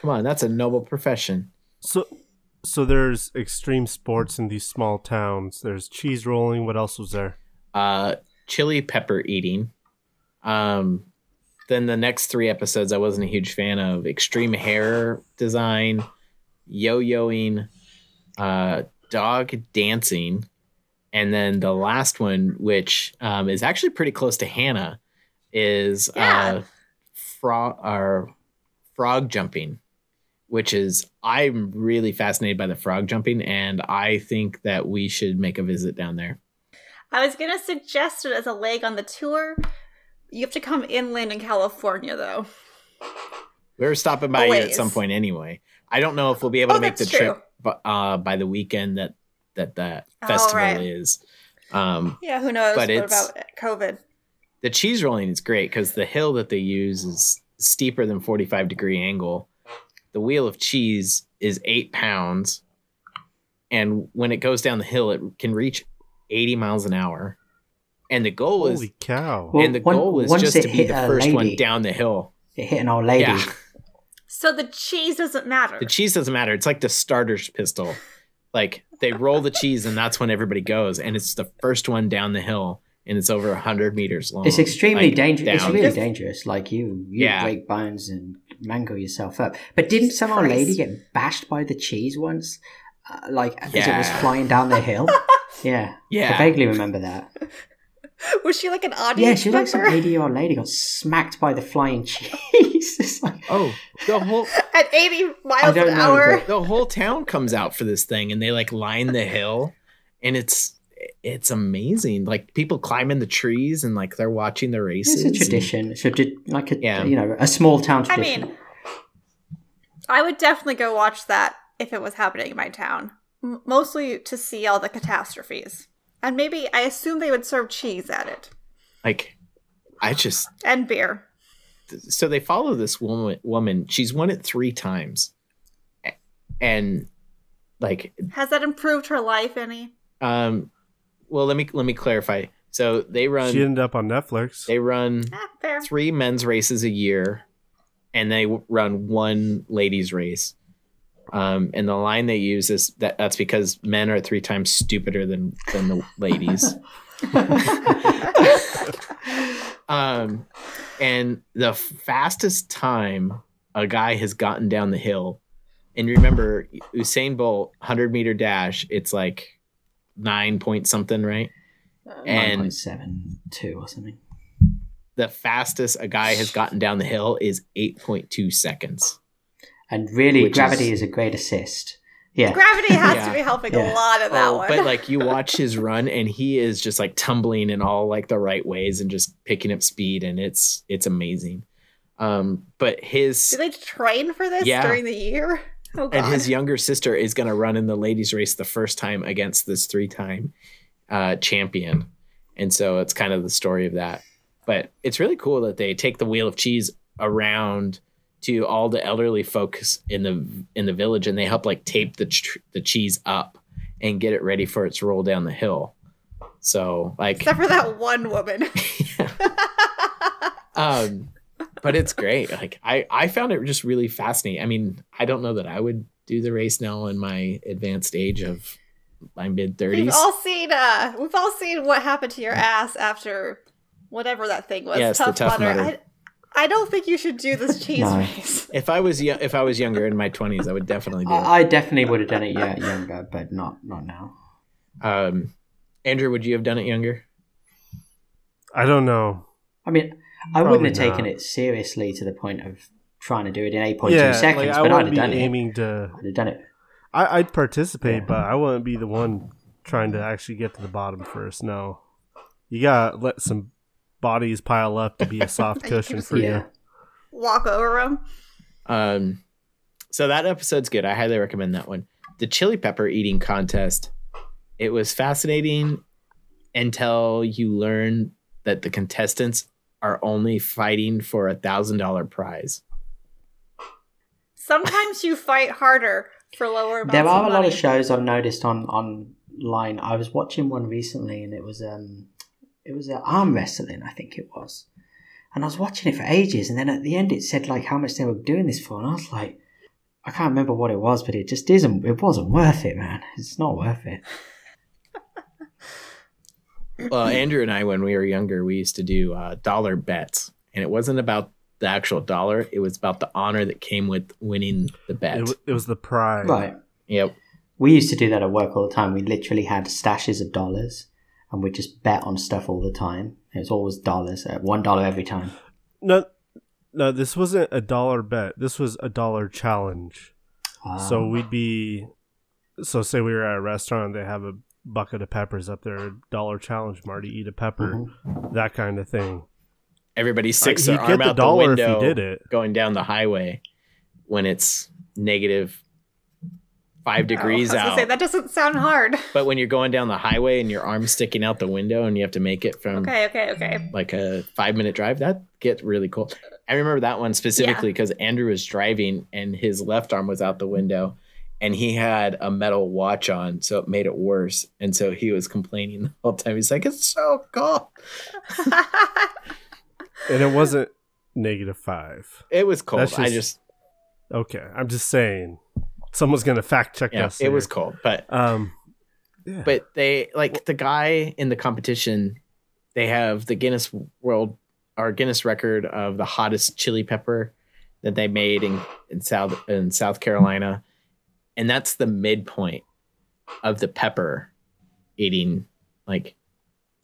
Speaker 2: Come on, that's a noble profession.
Speaker 3: So, so there's extreme sports in these small towns. There's cheese rolling. What else was there?
Speaker 2: Uh chili pepper eating. Um then the next three episodes I wasn't a huge fan of. Extreme hair design, yo-yoing, uh dog dancing, and then the last one, which um, is actually pretty close to Hannah, is
Speaker 1: Yeah.
Speaker 2: uh frog or frog jumping, which is I'm really fascinated by the frog jumping, and I think that we should make a visit down there.
Speaker 1: I was gonna suggest it as a leg on the tour. You have to come inland in California, though.
Speaker 2: We were stopping by you at some point anyway. I don't know if we'll be able
Speaker 1: Oh,
Speaker 2: to make the
Speaker 1: that's
Speaker 2: trip uh, by the weekend that that that
Speaker 1: Oh,
Speaker 2: festival
Speaker 1: right.
Speaker 2: is. Um,
Speaker 1: Yeah, who knows?
Speaker 2: But
Speaker 1: what
Speaker 2: it's-
Speaker 1: about COVID?
Speaker 2: the cheese rolling is great because the hill that they use is steeper than 45 degree angle. The wheel of cheese is eight pounds, and when it goes down the hill, it can reach 80 miles an hour. And the goal is
Speaker 3: Holy cow!
Speaker 4: Well,
Speaker 2: and the
Speaker 4: one-
Speaker 2: goal is just to be the
Speaker 4: a
Speaker 2: first one down the hill.
Speaker 4: It hit an old lady.
Speaker 2: Yeah.
Speaker 1: So the cheese doesn't matter.
Speaker 2: The cheese doesn't matter. It's like the starter's pistol. Like they roll the cheese and that's when everybody goes. And it's the first one down the hill and it's over 100 meters long.
Speaker 4: It's extremely
Speaker 2: like,
Speaker 4: dangerous. It's
Speaker 2: down.
Speaker 4: really dangerous. Like you, you
Speaker 2: Yeah.
Speaker 4: break bones and mangle yourself up. But didn't some old lady get bashed by the cheese once? Uh, like as it was flying down the hill. yeah,
Speaker 2: Yeah.
Speaker 4: I vaguely remember that.
Speaker 1: Was she like an audience?
Speaker 4: Yeah, she was like some
Speaker 1: member?
Speaker 4: eighty-year-old lady got smacked by the flying cheese. it's like,
Speaker 2: Oh, the whole
Speaker 1: At 80 miles an
Speaker 4: know,
Speaker 1: hour?
Speaker 2: the whole town comes out for this thing and they like line the hill and it's it's amazing. Like people climb in the trees and like they're watching the races.
Speaker 4: it's a tradition. It's a, di- like a
Speaker 2: Yeah.
Speaker 4: you know a small town
Speaker 1: I
Speaker 4: tradition.
Speaker 1: mean, I would definitely go watch that if it was happening in my town. M- mostly to see all the catastrophes. And maybe, I assume they would serve cheese at it.
Speaker 2: Like I just
Speaker 1: And beer.
Speaker 2: so they follow this woman woman. She's won it 3 times. And like
Speaker 1: Has that improved her life any?
Speaker 2: um well let me let me clarify. So they run
Speaker 3: she ended up on Netflix.
Speaker 2: they run
Speaker 1: Ah,
Speaker 2: three men's races a year and they run one ladies race um, and the line they use is that that's because men are three times stupider than than the ladies um, and the fastest time a guy has gotten down the hill and remember usain bolt 100 meter dash it's like nine point something right and-
Speaker 4: 9.72 or something.
Speaker 2: the fastest a guy has gotten down the hill is 8.2 seconds.
Speaker 4: And really,
Speaker 2: Which
Speaker 4: gravity
Speaker 2: is-
Speaker 4: is... a great assist. Yeah.
Speaker 1: Gravity has
Speaker 2: Yeah.
Speaker 1: to be helping
Speaker 4: Yeah.
Speaker 1: a lot of that
Speaker 2: Oh,
Speaker 1: one.
Speaker 2: but like you watch his run and he is just like tumbling in all like the right ways and just picking up speed and it's it's amazing. Um but his Do
Speaker 1: they train for this
Speaker 2: Yeah.
Speaker 1: during the year? Oh, God.
Speaker 2: and his younger sister is going to run in the ladies race the first time against this three-time uh champion. And so it's kind of the story of that. But it's really cool that they take the wheel of cheese around to all the elderly folks in the in the village and they help like tape the tr- the cheese up and get it ready for its roll down the hill. So like
Speaker 1: Except for that one woman.
Speaker 2: um but it's great. Like I I found it just really fascinating. I mean, I don't know that I would do the race now in my advanced age of my mid
Speaker 1: thirties.
Speaker 2: we've
Speaker 1: all seen uh we've all seen what happened to your ass after whatever that thing was.
Speaker 2: Yes, the Tough.
Speaker 1: I, I don't think you should do this cheese
Speaker 4: No.
Speaker 1: race.
Speaker 2: If I was yo- if I was younger in my 20s, I would definitely do it.
Speaker 4: I, I definitely would have done it yeah, younger, but not not now.
Speaker 2: Um Andrew, would you have done it younger?
Speaker 3: I don't know.
Speaker 4: I mean, I wouldn't
Speaker 3: Probably
Speaker 4: have taken it seriously to the point of trying to do it in 8.2
Speaker 3: yeah,
Speaker 4: seconds,
Speaker 3: like, I
Speaker 4: but I'd
Speaker 3: wouldn't
Speaker 4: have
Speaker 3: be
Speaker 4: done it.
Speaker 3: aiming to.
Speaker 4: I'd have done it.
Speaker 3: I, I'd participate,
Speaker 4: Yeah.
Speaker 3: but I wouldn't be the one trying to actually get to the bottom first. No, you gotta let some bodies pile up to be a soft cushion for
Speaker 4: Yeah.
Speaker 3: you.
Speaker 1: Walk over them.
Speaker 2: Um, so that episode's good. I highly recommend that one. The chili pepper eating contest. It was fascinating until you learn that the contestants are only fighting for a thousand dollar prize.
Speaker 1: Sometimes you fight harder for lower
Speaker 4: There are
Speaker 1: of
Speaker 4: a lot of shows I've noticed on online. I was watching one recently, and it was um, it was uh, arm wrestling, I think it was. And I was watching it for ages, and then at the end it said like how much they were doing this for, and I was like, I can't remember what it was, but it just isn't. It wasn't worth it, man. It's not worth it.
Speaker 2: Well, Andrew and I, when we were younger, we used to do uh, dollar bets, and it wasn't about the actual dollar; it was about the honor that came with winning the bet.
Speaker 3: It, wa- it was the prize,
Speaker 4: Right.
Speaker 2: yep.
Speaker 4: We used to do that at work all the time. We literally had stashes of dollars, and we'd just bet on stuff all the time. It was always dollars, uh, one dollar every time.
Speaker 3: No, no, this wasn't a dollar bet. This was a dollar challenge.
Speaker 4: Ah.
Speaker 3: So we'd be, so say we were at a restaurant, they have a bucket of peppers up there, dollar challenge, Marty, eat a pepper,
Speaker 4: Mhm.
Speaker 3: that kind of thing.
Speaker 2: Everybody sticks
Speaker 3: Uh,
Speaker 2: their
Speaker 3: you'd get
Speaker 2: arm
Speaker 3: the
Speaker 2: out the
Speaker 3: dollar if you
Speaker 2: window
Speaker 3: did it.
Speaker 2: going down the highway when it's negative five
Speaker 1: Oh,
Speaker 2: degrees
Speaker 1: I was gonna
Speaker 2: out.
Speaker 1: say that doesn't sound hard.
Speaker 2: But when you're going down the highway and your arm's sticking out the window and you have to make it from
Speaker 1: Okay, okay, okay.
Speaker 2: like a five minute drive, that gets really cool. I remember that one specifically because Andrew was driving and his left arm was out the window and he had a metal watch on, so it made it worse. And so he was complaining the whole time. He's like, It's so cold.
Speaker 3: And it wasn't negative five.
Speaker 2: It was cold.
Speaker 3: That's
Speaker 2: I
Speaker 3: just-
Speaker 2: just
Speaker 3: Okay, I'm just saying. Someone's gonna fact check
Speaker 2: yeah,
Speaker 3: us.
Speaker 2: it
Speaker 3: here.
Speaker 2: was cold. But
Speaker 3: Um, yeah.
Speaker 2: but they like the guy in the competition they have the guinness world or guinness record of the hottest chili pepper that they made in, in south in south carolina and that's the midpoint of the pepper eating like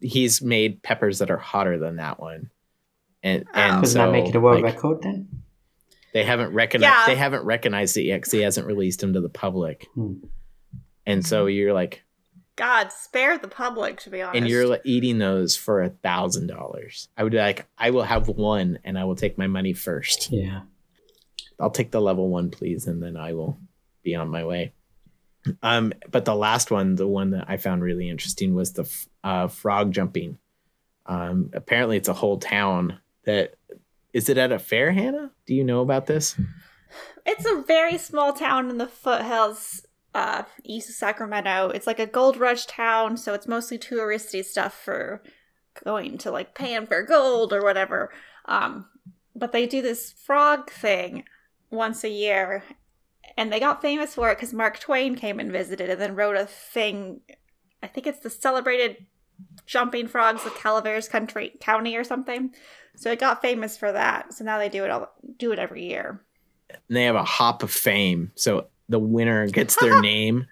Speaker 2: he's made peppers that are hotter than that one and and.
Speaker 4: Doesn't
Speaker 2: so
Speaker 4: that make it a world
Speaker 2: like,
Speaker 4: record then?
Speaker 2: They haven't recognized
Speaker 1: Yeah.
Speaker 2: they haven't recognized it yet because he hasn't released him to the public
Speaker 4: Hmm.
Speaker 2: and so you're like
Speaker 1: God, spare the public, to be honest.
Speaker 2: and you're like, eating those for a thousand dollars. I would be like, I will have one, and I will take my money first.
Speaker 4: Yeah.
Speaker 2: I'll take the level one, please, and then I will be on my way. Um, but the last one, the one that I found really interesting, was the f- uh, frog jumping. Um, apparently, it's a whole town that is it at a fair, Hannah? Do you know about this?
Speaker 1: It's a very small town in the foothills uh, east of Sacramento. It's like a gold rush town, so it's mostly touristy stuff for going to like pan for gold or whatever. Um, but they do this frog thing once a year, and they got famous for it because Mark Twain came and visited and then wrote a thing. I think it's the celebrated jumping frogs of Calaveras Country County or something. So it got famous for that. So now they do it all do it every year.
Speaker 2: And they have a hop of fame, so the winner gets their name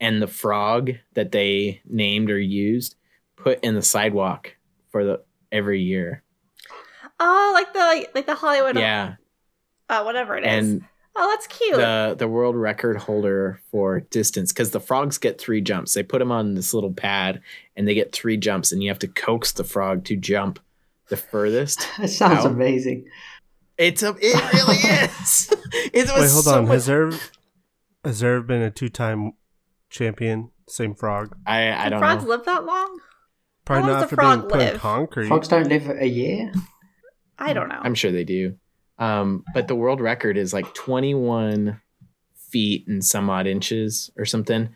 Speaker 2: and the frog that they named or used put in the sidewalk for the every year.
Speaker 1: Oh, like the like the Hollywood,
Speaker 2: Yeah,
Speaker 1: uh, whatever it is.
Speaker 2: and
Speaker 1: oh, that's cute.
Speaker 2: the the world record holder for distance because the frogs get three jumps. They put them on this little pad and they get three jumps, and you have to coax the frog to jump the furthest.
Speaker 4: That sounds
Speaker 2: How?
Speaker 4: amazing.
Speaker 2: It's a it really is. It was
Speaker 3: Wait, hold
Speaker 2: so
Speaker 3: on.
Speaker 2: much-
Speaker 3: Has there has there been a two time champion? Same frog.
Speaker 2: I I
Speaker 1: Can
Speaker 2: don't know.
Speaker 1: frogs
Speaker 2: know.
Speaker 1: live that long?
Speaker 3: Probably
Speaker 1: How long
Speaker 3: not
Speaker 1: does a
Speaker 3: after
Speaker 1: frog
Speaker 3: being put in concrete.
Speaker 4: Frogs don't live a year.
Speaker 1: I don't know.
Speaker 2: I'm sure they do. Um, but the world record is like 21 feet and some odd inches or something.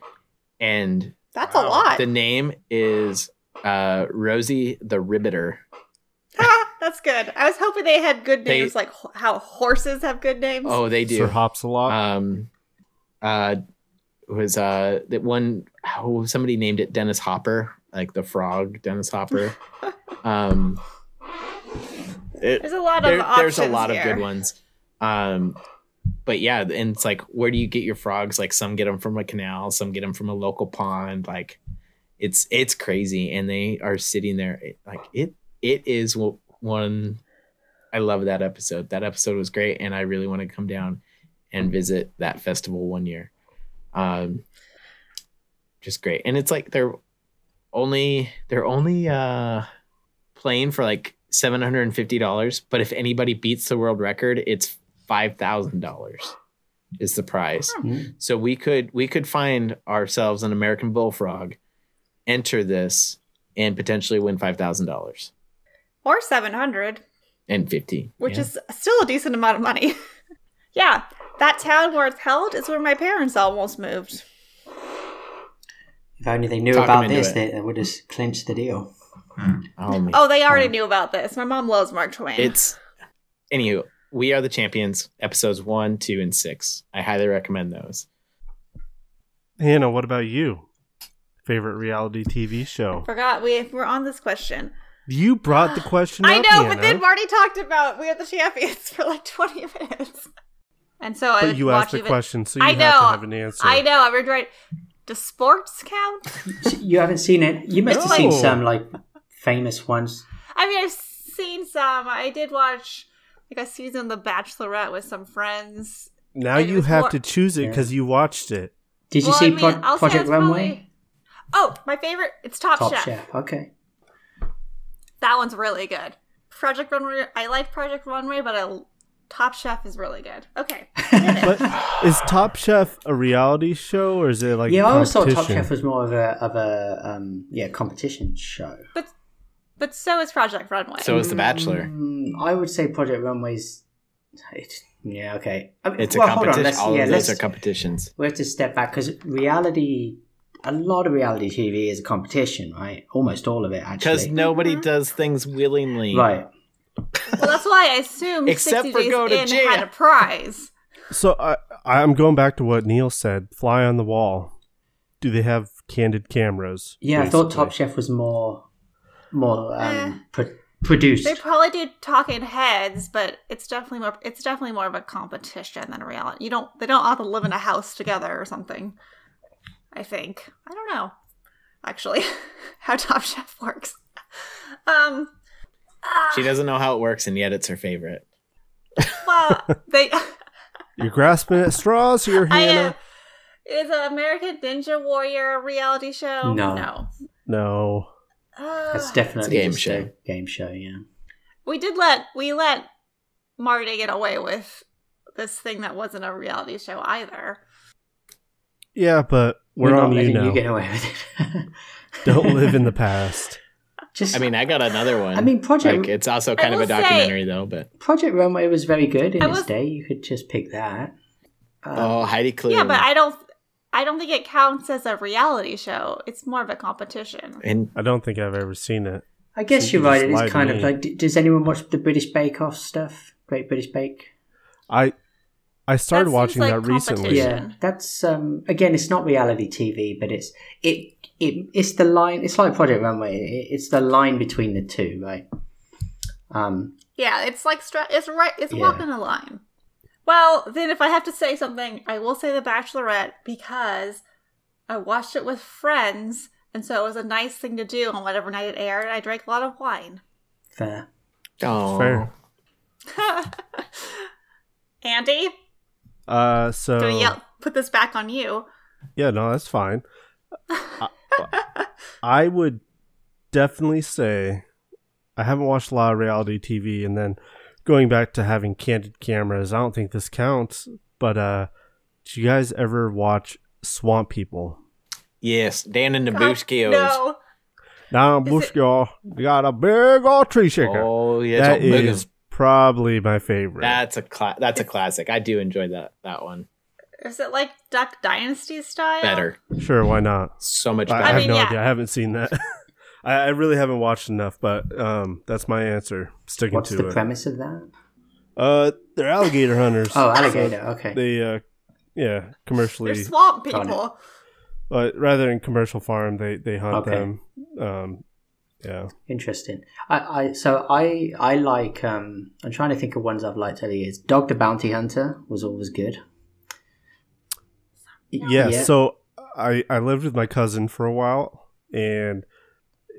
Speaker 2: And
Speaker 1: that's a lot.
Speaker 2: the name is uh, Rosie the Ribbitter.
Speaker 1: That's good. I was hoping they had good
Speaker 2: They-
Speaker 1: names, like ho- how horses have good names.
Speaker 2: Oh, they do.
Speaker 3: Sir Hops a lot.
Speaker 2: um uh was uh that one oh somebody named it Dennis Hopper like the frog Dennis Hopper um it,
Speaker 1: there's a lot
Speaker 2: there-
Speaker 1: of
Speaker 2: there's a lot
Speaker 1: here.
Speaker 2: of good ones um but yeah and it's like where do you get your frogs like some get them from a canal some get them from a local pond like it's it's crazy and they are sitting there it, like it it is w- one. I love that episode. That episode was great and i really want to come down and visit that festival one year. Um just great. And it's like they're only they're only uh playing for like $750 but if anybody beats the world record it's $5000 is the prize.
Speaker 4: Hmm.
Speaker 2: so we could we could find ourselves an american bullfrog enter this and potentially win $5000
Speaker 1: or 700,
Speaker 2: and 50.
Speaker 1: which
Speaker 2: yeah.
Speaker 1: is still a decent amount of money. yeah, that town where it's held is where my parents almost moved.
Speaker 4: If only they knew
Speaker 2: Talk 'em
Speaker 4: about this, they, they would have clinched the deal.
Speaker 2: Hmm, oh.
Speaker 1: Oh, they already knew about this. My mom loves Mark Twain.
Speaker 2: It's anywho. We are the champions. Episodes one, two, and six. I highly recommend those.
Speaker 3: Hannah, what about you? Favorite reality TV show?
Speaker 1: Forgot we we're on this question.
Speaker 3: You brought the question
Speaker 1: I
Speaker 3: up,
Speaker 1: know,
Speaker 3: Hannah.
Speaker 1: but then Marty talked about we are the champions for like 20 minutes. And so I
Speaker 3: But
Speaker 1: would
Speaker 3: you asked the
Speaker 1: even-
Speaker 3: question, so you
Speaker 1: I
Speaker 3: have
Speaker 1: know.
Speaker 3: to have an answer.
Speaker 1: I know. I was right. Does sports count?
Speaker 4: You haven't seen it? You must have seen some like famous ones.
Speaker 1: I mean, I've seen some. I did watch like a season of The Bachelorette with some friends.
Speaker 3: Now you have
Speaker 1: more-
Speaker 3: to choose it
Speaker 4: Yeah.
Speaker 3: because you watched it.
Speaker 4: Did you
Speaker 1: Well,
Speaker 4: see
Speaker 1: I mean,
Speaker 4: Pro- Project
Speaker 1: it's
Speaker 4: Runway?
Speaker 1: probably- Oh, my favorite. It's Top,
Speaker 4: Top
Speaker 1: Chef.
Speaker 4: Chef. Okay.
Speaker 1: That one's really good. Project Runway. I like Project Runway, but I, Top Chef is really good. Okay.
Speaker 3: But is Top Chef a reality show or is it like
Speaker 4: yeah, I always thought Top? Chef was more of a of a um, yeah competition show.
Speaker 1: but but so is Project Runway.
Speaker 2: So is The Bachelor.
Speaker 4: Mm, I would say Project Runway's. It, yeah, okay. I mean,
Speaker 2: It's a
Speaker 4: well, hold on,
Speaker 2: competition.
Speaker 4: let's-
Speaker 2: All
Speaker 4: yeah,
Speaker 2: of those are competitions.
Speaker 4: we have to step back because reality, a lot of reality TV is a competition, right? Almost all of it, actually.
Speaker 2: Because
Speaker 4: actually.
Speaker 2: nobody does things willingly.
Speaker 4: right.
Speaker 1: well, that's why I assume
Speaker 2: Except
Speaker 1: 60
Speaker 2: for
Speaker 1: Days
Speaker 2: go to
Speaker 1: In
Speaker 2: jail.
Speaker 1: had a prize.
Speaker 3: So I I'm going back to what Neil said. Fly on the wall. Do they have candid cameras?
Speaker 4: Yeah, I thought Top? Chef was more, more
Speaker 1: Eh.
Speaker 4: um, pro- produced.
Speaker 1: They probably do talking heads, but it's definitely more. It's definitely more of a competition than a reality. You don't. They don't have to live in a house together or something. I think. I don't know. Actually, how Top Chef works. Um. ah,
Speaker 2: She doesn't know how it works, and yet it's her favorite.
Speaker 1: Well, they.
Speaker 3: You're grasping at straws here,
Speaker 1: I
Speaker 3: Hannah.
Speaker 1: am. Is an American Ninja Warrior a reality show?
Speaker 4: No.
Speaker 1: No.
Speaker 3: No.
Speaker 1: Uh,
Speaker 4: That's definitely
Speaker 2: game show.
Speaker 4: a game show. Yeah.
Speaker 1: we did let we let Marty get away with this thing that wasn't a reality show either.
Speaker 3: Yeah, but we're,
Speaker 4: not
Speaker 3: on you
Speaker 4: letting
Speaker 3: now.
Speaker 4: you get away with it.
Speaker 3: Don't live in the past.
Speaker 4: Just,
Speaker 2: I mean, I got another one.
Speaker 4: I mean, Project
Speaker 2: like it's also kind of a
Speaker 1: will say-
Speaker 2: documentary though. But
Speaker 4: Project Runway was very good in
Speaker 1: I
Speaker 4: its day. You could just pick that. Um,
Speaker 2: oh, Heidi Klum.
Speaker 1: Yeah, but I don't I don't think it counts as a reality show. It's more of a competition.
Speaker 2: and
Speaker 3: I don't think I've ever seen it.
Speaker 4: I guess
Speaker 3: you
Speaker 4: you're right. It is
Speaker 3: It lied
Speaker 4: kind of like. Does anyone watch the British Bake Off stuff? Great British Bake.
Speaker 3: I I started
Speaker 1: That
Speaker 3: watching
Speaker 1: like
Speaker 3: that recently.
Speaker 4: Yeah, that's um again. It's not reality TV, but it's it it it's the line. It's like Project Runway. It, it's the line between the two, right? Um,
Speaker 1: Yeah, it's like stra- it's right it's
Speaker 4: Yeah.
Speaker 1: walking a line. Well, then if I have to say something, I will say The Bachelorette because I watched it with friends, and so it was a nice thing to do on whatever night it aired. I drank a lot of wine.
Speaker 4: fair.
Speaker 2: oh,
Speaker 3: Fair.
Speaker 1: Andy,
Speaker 3: Uh, so
Speaker 1: do we yell, put this back on you?
Speaker 3: yeah, no, that's fine. I, I would definitely say I haven't watched a lot of reality TV, and then going back to having candid cameras, I don't think this counts. But uh, did you guys ever watch Swamp People?
Speaker 2: yes, Dan and the
Speaker 1: God,
Speaker 2: Buskios.
Speaker 1: No.
Speaker 3: Now,
Speaker 1: Is it-
Speaker 3: Bushko, you got a big old tree shaker.
Speaker 2: Oh yeah,
Speaker 3: that
Speaker 2: it's all big as-
Speaker 3: probably my favorite.
Speaker 2: that's a cla- that's a classic. I do enjoy that that one
Speaker 1: Is it like Duck Dynasty style?
Speaker 2: better,
Speaker 3: sure, why not?
Speaker 2: so much
Speaker 3: I, I
Speaker 2: better.
Speaker 3: have
Speaker 1: mean,
Speaker 3: no
Speaker 1: yeah.
Speaker 3: idea. I haven't seen that. I, I really haven't watched enough, but um, that's my answer. Sticking
Speaker 4: What's
Speaker 3: to
Speaker 4: the
Speaker 3: it.
Speaker 4: premise of that?
Speaker 3: Uh, they're alligator hunters.
Speaker 4: Oh,
Speaker 3: So
Speaker 4: alligator. Okay.
Speaker 3: they uh, yeah, commercially,
Speaker 1: They're swamp people.
Speaker 3: but rather than commercial farm, they they hunt
Speaker 4: Okay.
Speaker 3: them. Um, yeah,
Speaker 4: Interesting. I, I so I I like um I'm trying to think of ones I've liked over the years. Dog the Bounty Hunter was always good.
Speaker 3: yeah.
Speaker 4: Yeah.
Speaker 3: So I I lived with my cousin for a while, and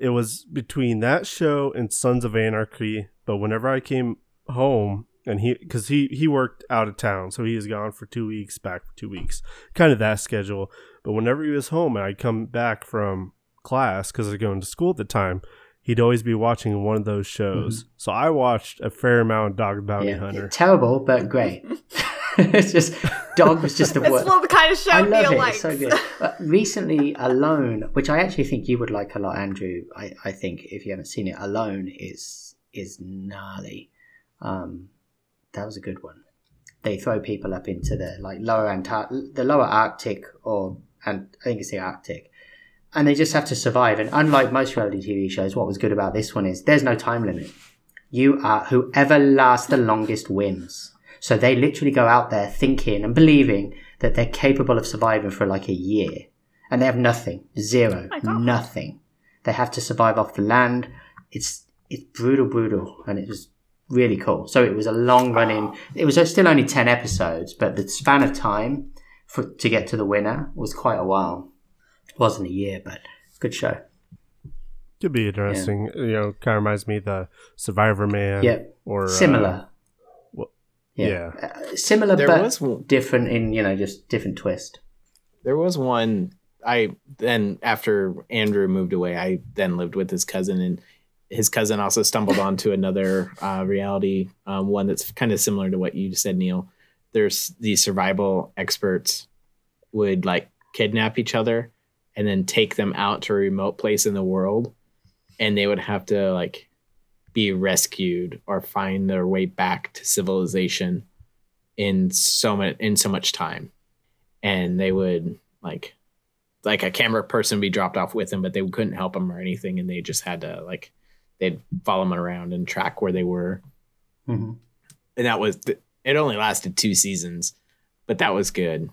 Speaker 3: it was between that show and Sons of Anarchy. But whenever I came home, and he because he he worked out of town, so he was gone for two weeks, back for two weeks, kind of that schedule. But whenever he was home, and I'd come back from class because I was going to school at the time. He'd always be watching one of those shows. So I watched a fair amount of Dog Bounty
Speaker 4: Yeah.
Speaker 3: Hunter.
Speaker 4: Terrible, but great. it's just dog was just the
Speaker 1: It's
Speaker 4: worst.
Speaker 1: not the kind of show
Speaker 4: I love it.
Speaker 1: likes.
Speaker 4: It's so good. But recently, Alone, which I actually think you would like a lot, Andrew. I, I think if you haven't seen it, Alone is is gnarly. Um, that was a good one. They throw people up into the like lower Antar- the lower Arctic, or and I think it's the Arctic, and they just have to survive. And unlike most reality TV shows, what was good about this one is there's no time limit. You are whoever lasts the longest wins. So they literally go out there thinking and believing that they're capable of surviving for like a year, and they have nothing, zero,
Speaker 1: oh my
Speaker 4: nothing. They have to survive off the land. It's it's brutal, brutal, and it was really cool. So it was a long running. It was still only ten episodes, but the span of time for to get to the winner was quite a while. It wasn't a year, but good show.
Speaker 3: Could be interesting. You know, kind of reminds me of the Survivor Man.
Speaker 4: Yeah,
Speaker 3: Or uh,
Speaker 4: Similar.
Speaker 3: well,
Speaker 4: yeah, Uh, similar,
Speaker 2: There
Speaker 4: but
Speaker 2: was one-
Speaker 4: different in you know just different twist.
Speaker 2: There was one I then after Andrew moved away, I then lived with his cousin and his cousin also stumbled onto another uh, reality um, one that's kind of similar to what you just said, Neil. There's these survival experts would like kidnap each other and then take them out to a remote place in the world, and they would have to like be rescued or find their way back to civilization in so much in so much time. And they would like like a camera person be dropped off with them but they couldn't help them or anything and they just had to like they'd follow them around and track where they were.
Speaker 4: Hmm
Speaker 2: and that was it only lasted two seasons but that was good.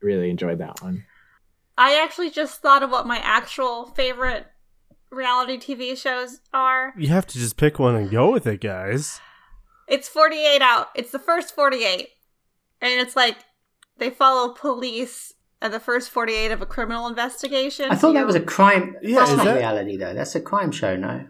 Speaker 2: Really enjoyed that one
Speaker 1: I actually just thought of what my actual favorite reality TV shows are.
Speaker 3: You have to just pick one and go with it, guys.
Speaker 1: It's 48 out. It's the first 48. And it's like they follow police and the first 48 of a criminal investigation.
Speaker 4: I thought that was a crime.
Speaker 3: Yeah,
Speaker 4: that's not
Speaker 3: that-
Speaker 4: reality though. That's a crime show. No.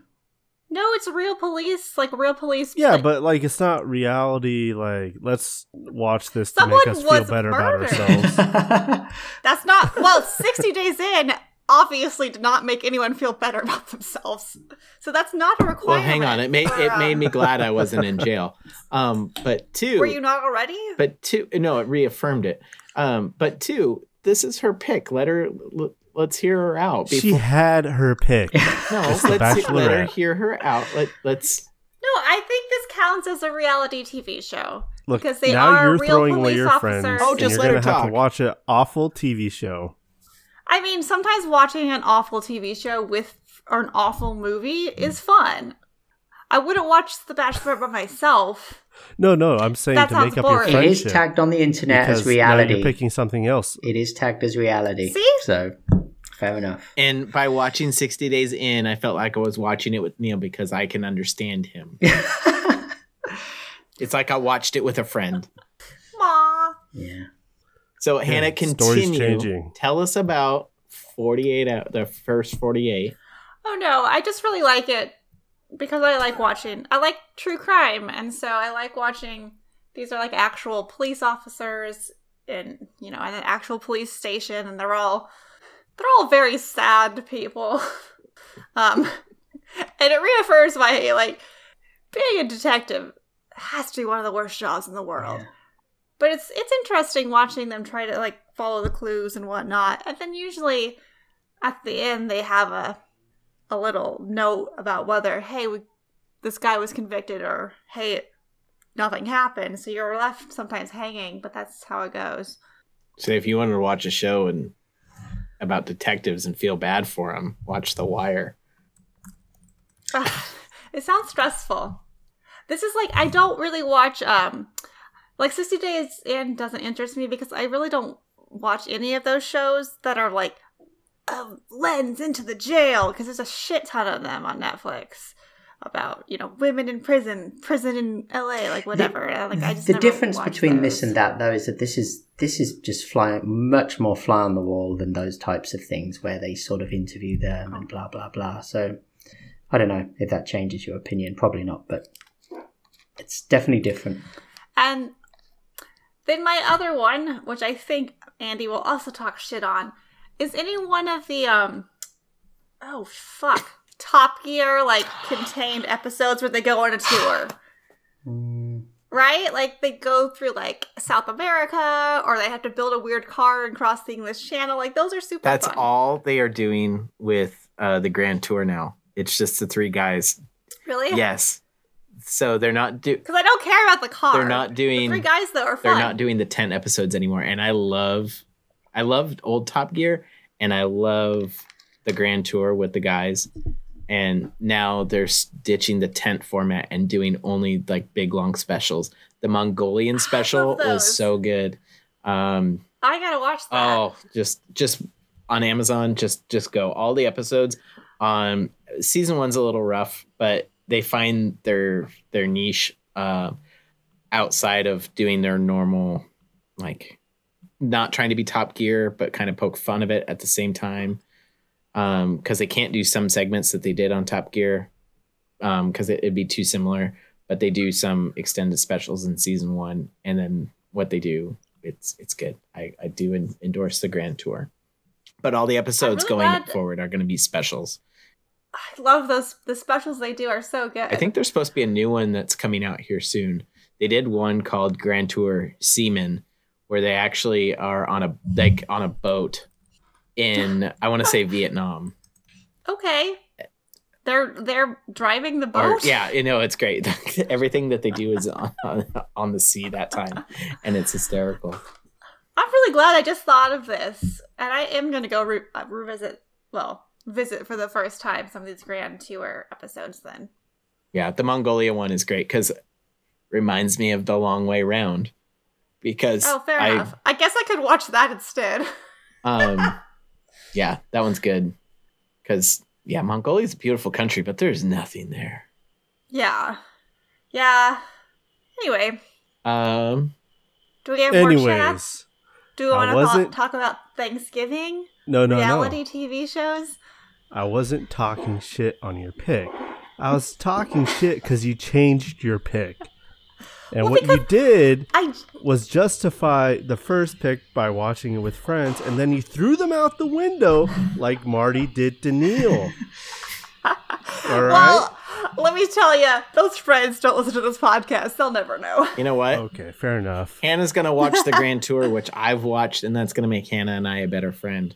Speaker 1: No, it's real police, like real police.
Speaker 3: Yeah,
Speaker 1: like,
Speaker 3: but like it's not reality. Like let's watch this to make us feel
Speaker 1: was
Speaker 3: better about ourselves.
Speaker 1: that's not. Well, 60 days in obviously did not make anyone feel better about themselves. So that's not a requirement.
Speaker 2: well hang on it made
Speaker 1: for,
Speaker 2: it made me glad i wasn't in jail um but two
Speaker 1: Were you not already?
Speaker 2: but two no it reaffirmed it um but two this is her pick let her l- let's hear her out
Speaker 3: she had her pick.
Speaker 2: no
Speaker 3: It's the
Speaker 2: let's let her
Speaker 3: Bachelorette.
Speaker 2: hear her out let, let's
Speaker 1: No, I think this counts as a reality TV show.
Speaker 3: Look,
Speaker 1: Because they
Speaker 3: now
Speaker 1: are
Speaker 3: you're
Speaker 1: real
Speaker 3: throwing away
Speaker 1: police
Speaker 3: your
Speaker 1: officers.
Speaker 3: friends.
Speaker 2: Oh,
Speaker 3: and
Speaker 2: just
Speaker 3: you're
Speaker 2: let her
Speaker 3: gonna have
Speaker 2: talk.
Speaker 3: to watch an awful TV show.
Speaker 1: I mean, sometimes watching an awful TV show with or an awful movie is fun. I wouldn't watch The Bachelor by myself.
Speaker 3: No, no, I'm saying
Speaker 1: That
Speaker 3: to make
Speaker 1: sounds
Speaker 3: up your
Speaker 1: boring.
Speaker 4: It
Speaker 3: friendship.
Speaker 4: is tagged on the internet as reality.
Speaker 3: you're picking something else.
Speaker 4: It is tagged as reality.
Speaker 1: See?
Speaker 4: So, fair enough.
Speaker 2: And by watching 60 Days In, I felt like I was watching it with Neil because I can understand him. It's like I watched it with a friend.
Speaker 1: Aw.
Speaker 4: yeah.
Speaker 2: So
Speaker 3: Yeah,
Speaker 2: Hannah, continue. Tell us about 48 out the first 48.
Speaker 1: Oh no, I just really like it because I like watching. I like true crime, and so I like watching. These are like actual police officers in you know in an actual police station, and they're all they're all very sad people. um, and it reaffirms my like being a detective has to be one of the worst jobs in the world.
Speaker 4: Yeah.
Speaker 1: But it's it's interesting watching them try to like follow the clues and whatnot, and then usually at the end they have a a little note about whether hey we, this guy was convicted or hey nothing happened. So you're left sometimes hanging, but that's how it goes.
Speaker 2: So if you wanted to watch a show and about detectives and feel bad for them, watch The Wire.
Speaker 1: it sounds stressful. This is like I don't really watch um like 60 Days In doesn't interest me because I really don't watch any of those shows that are like a lens into the jail because there's a shit ton of them on Netflix about you know women in prison, prison in LA, like whatever. And, like I just
Speaker 4: the difference between
Speaker 1: those.
Speaker 4: this and that though is that this is this is just fly much more fly on the wall than those types of things where they sort of interview them and blah blah blah so i don't know if that changes your opinion probably not but it's definitely different
Speaker 1: And then my other one, which I think Andy will also talk shit on, is any one of the um oh fuck. Top Gear like contained episodes where they go on a tour.
Speaker 4: Mm,
Speaker 1: Right? Like they go through like South America or they have to build a weird car and cross the English Channel. Like those are super
Speaker 2: That's
Speaker 1: fun.
Speaker 2: all they are doing with uh, the Grand Tour now. It's just the three guys.
Speaker 1: Really?
Speaker 2: Yes. So they're not do
Speaker 1: Because I don't care about the car.
Speaker 2: they're not
Speaker 1: The
Speaker 2: doing
Speaker 1: three guys though are
Speaker 2: they're not doing the 10 episodes anymore and I love I loved old Top Gear and I love the Grand Tour with the guys and now they're ditching the tent format and doing only like big long specials. The Mongolian special was so good. Um
Speaker 1: I gotta watch that.
Speaker 2: Oh, just just on Amazon, just just go all the episodes. Um, season one's a little rough, but they find their their niche uh, outside of doing their normal, like not trying to be Top Gear, but kind of poke fun of it at the same time. Um, because they can't do some segments that they did on Top Gear, um, because it, it'd be too similar. But they do some extended specials in season one, and then what they do it's it's good. I, I do en- endorse the Grand Tour, but all the episodes
Speaker 1: really
Speaker 2: going forward are going to be specials.
Speaker 1: I love those. The specials they do are so good.
Speaker 2: I think there's supposed to be a new one that's coming out here soon. They did one called Grand Tour Seamen, where they actually are on a like on a boat in I want to say Vietnam.
Speaker 1: Okay. They're they're driving the
Speaker 2: Or,
Speaker 1: boat.
Speaker 2: yeah, you know it's great. Everything that they do is on, on on the sea that time, and it's hysterical.
Speaker 1: I'm really glad I just thought of this, and I am gonna go re- uh, revisit. Well, visit for the first time some of these Grand Tour episodes. Then
Speaker 2: Yeah, the Mongolia one is great because reminds me of the long way round. Because
Speaker 1: oh, fair
Speaker 2: I,
Speaker 1: enough. I guess I could watch that instead.
Speaker 2: um, yeah, that one's good. Because yeah, Mongolia's a beautiful country, but there's nothing there.
Speaker 1: yeah, yeah. Anyway,
Speaker 2: Um,
Speaker 1: do we have more chats?
Speaker 3: Anyways,
Speaker 1: Do we want to
Speaker 3: wasn't-
Speaker 1: talk about Thanksgiving
Speaker 3: no, no, no.
Speaker 1: reality
Speaker 3: no.
Speaker 1: TV shows?
Speaker 3: I wasn't talking shit on your pick. I was talking shit because you changed your pick. And
Speaker 1: Well,
Speaker 3: what you did
Speaker 1: I
Speaker 3: was justify the first pick by watching it with friends, and then you threw them out the window like Marty did to Neil. All right.
Speaker 1: well, let me tell you, those friends don't listen to this podcast. They'll never know.
Speaker 2: you know what?
Speaker 3: okay, fair enough.
Speaker 2: Hannah's gonna watch the Grand Tour, which I've watched, and that's gonna make Hannah and I a better friend,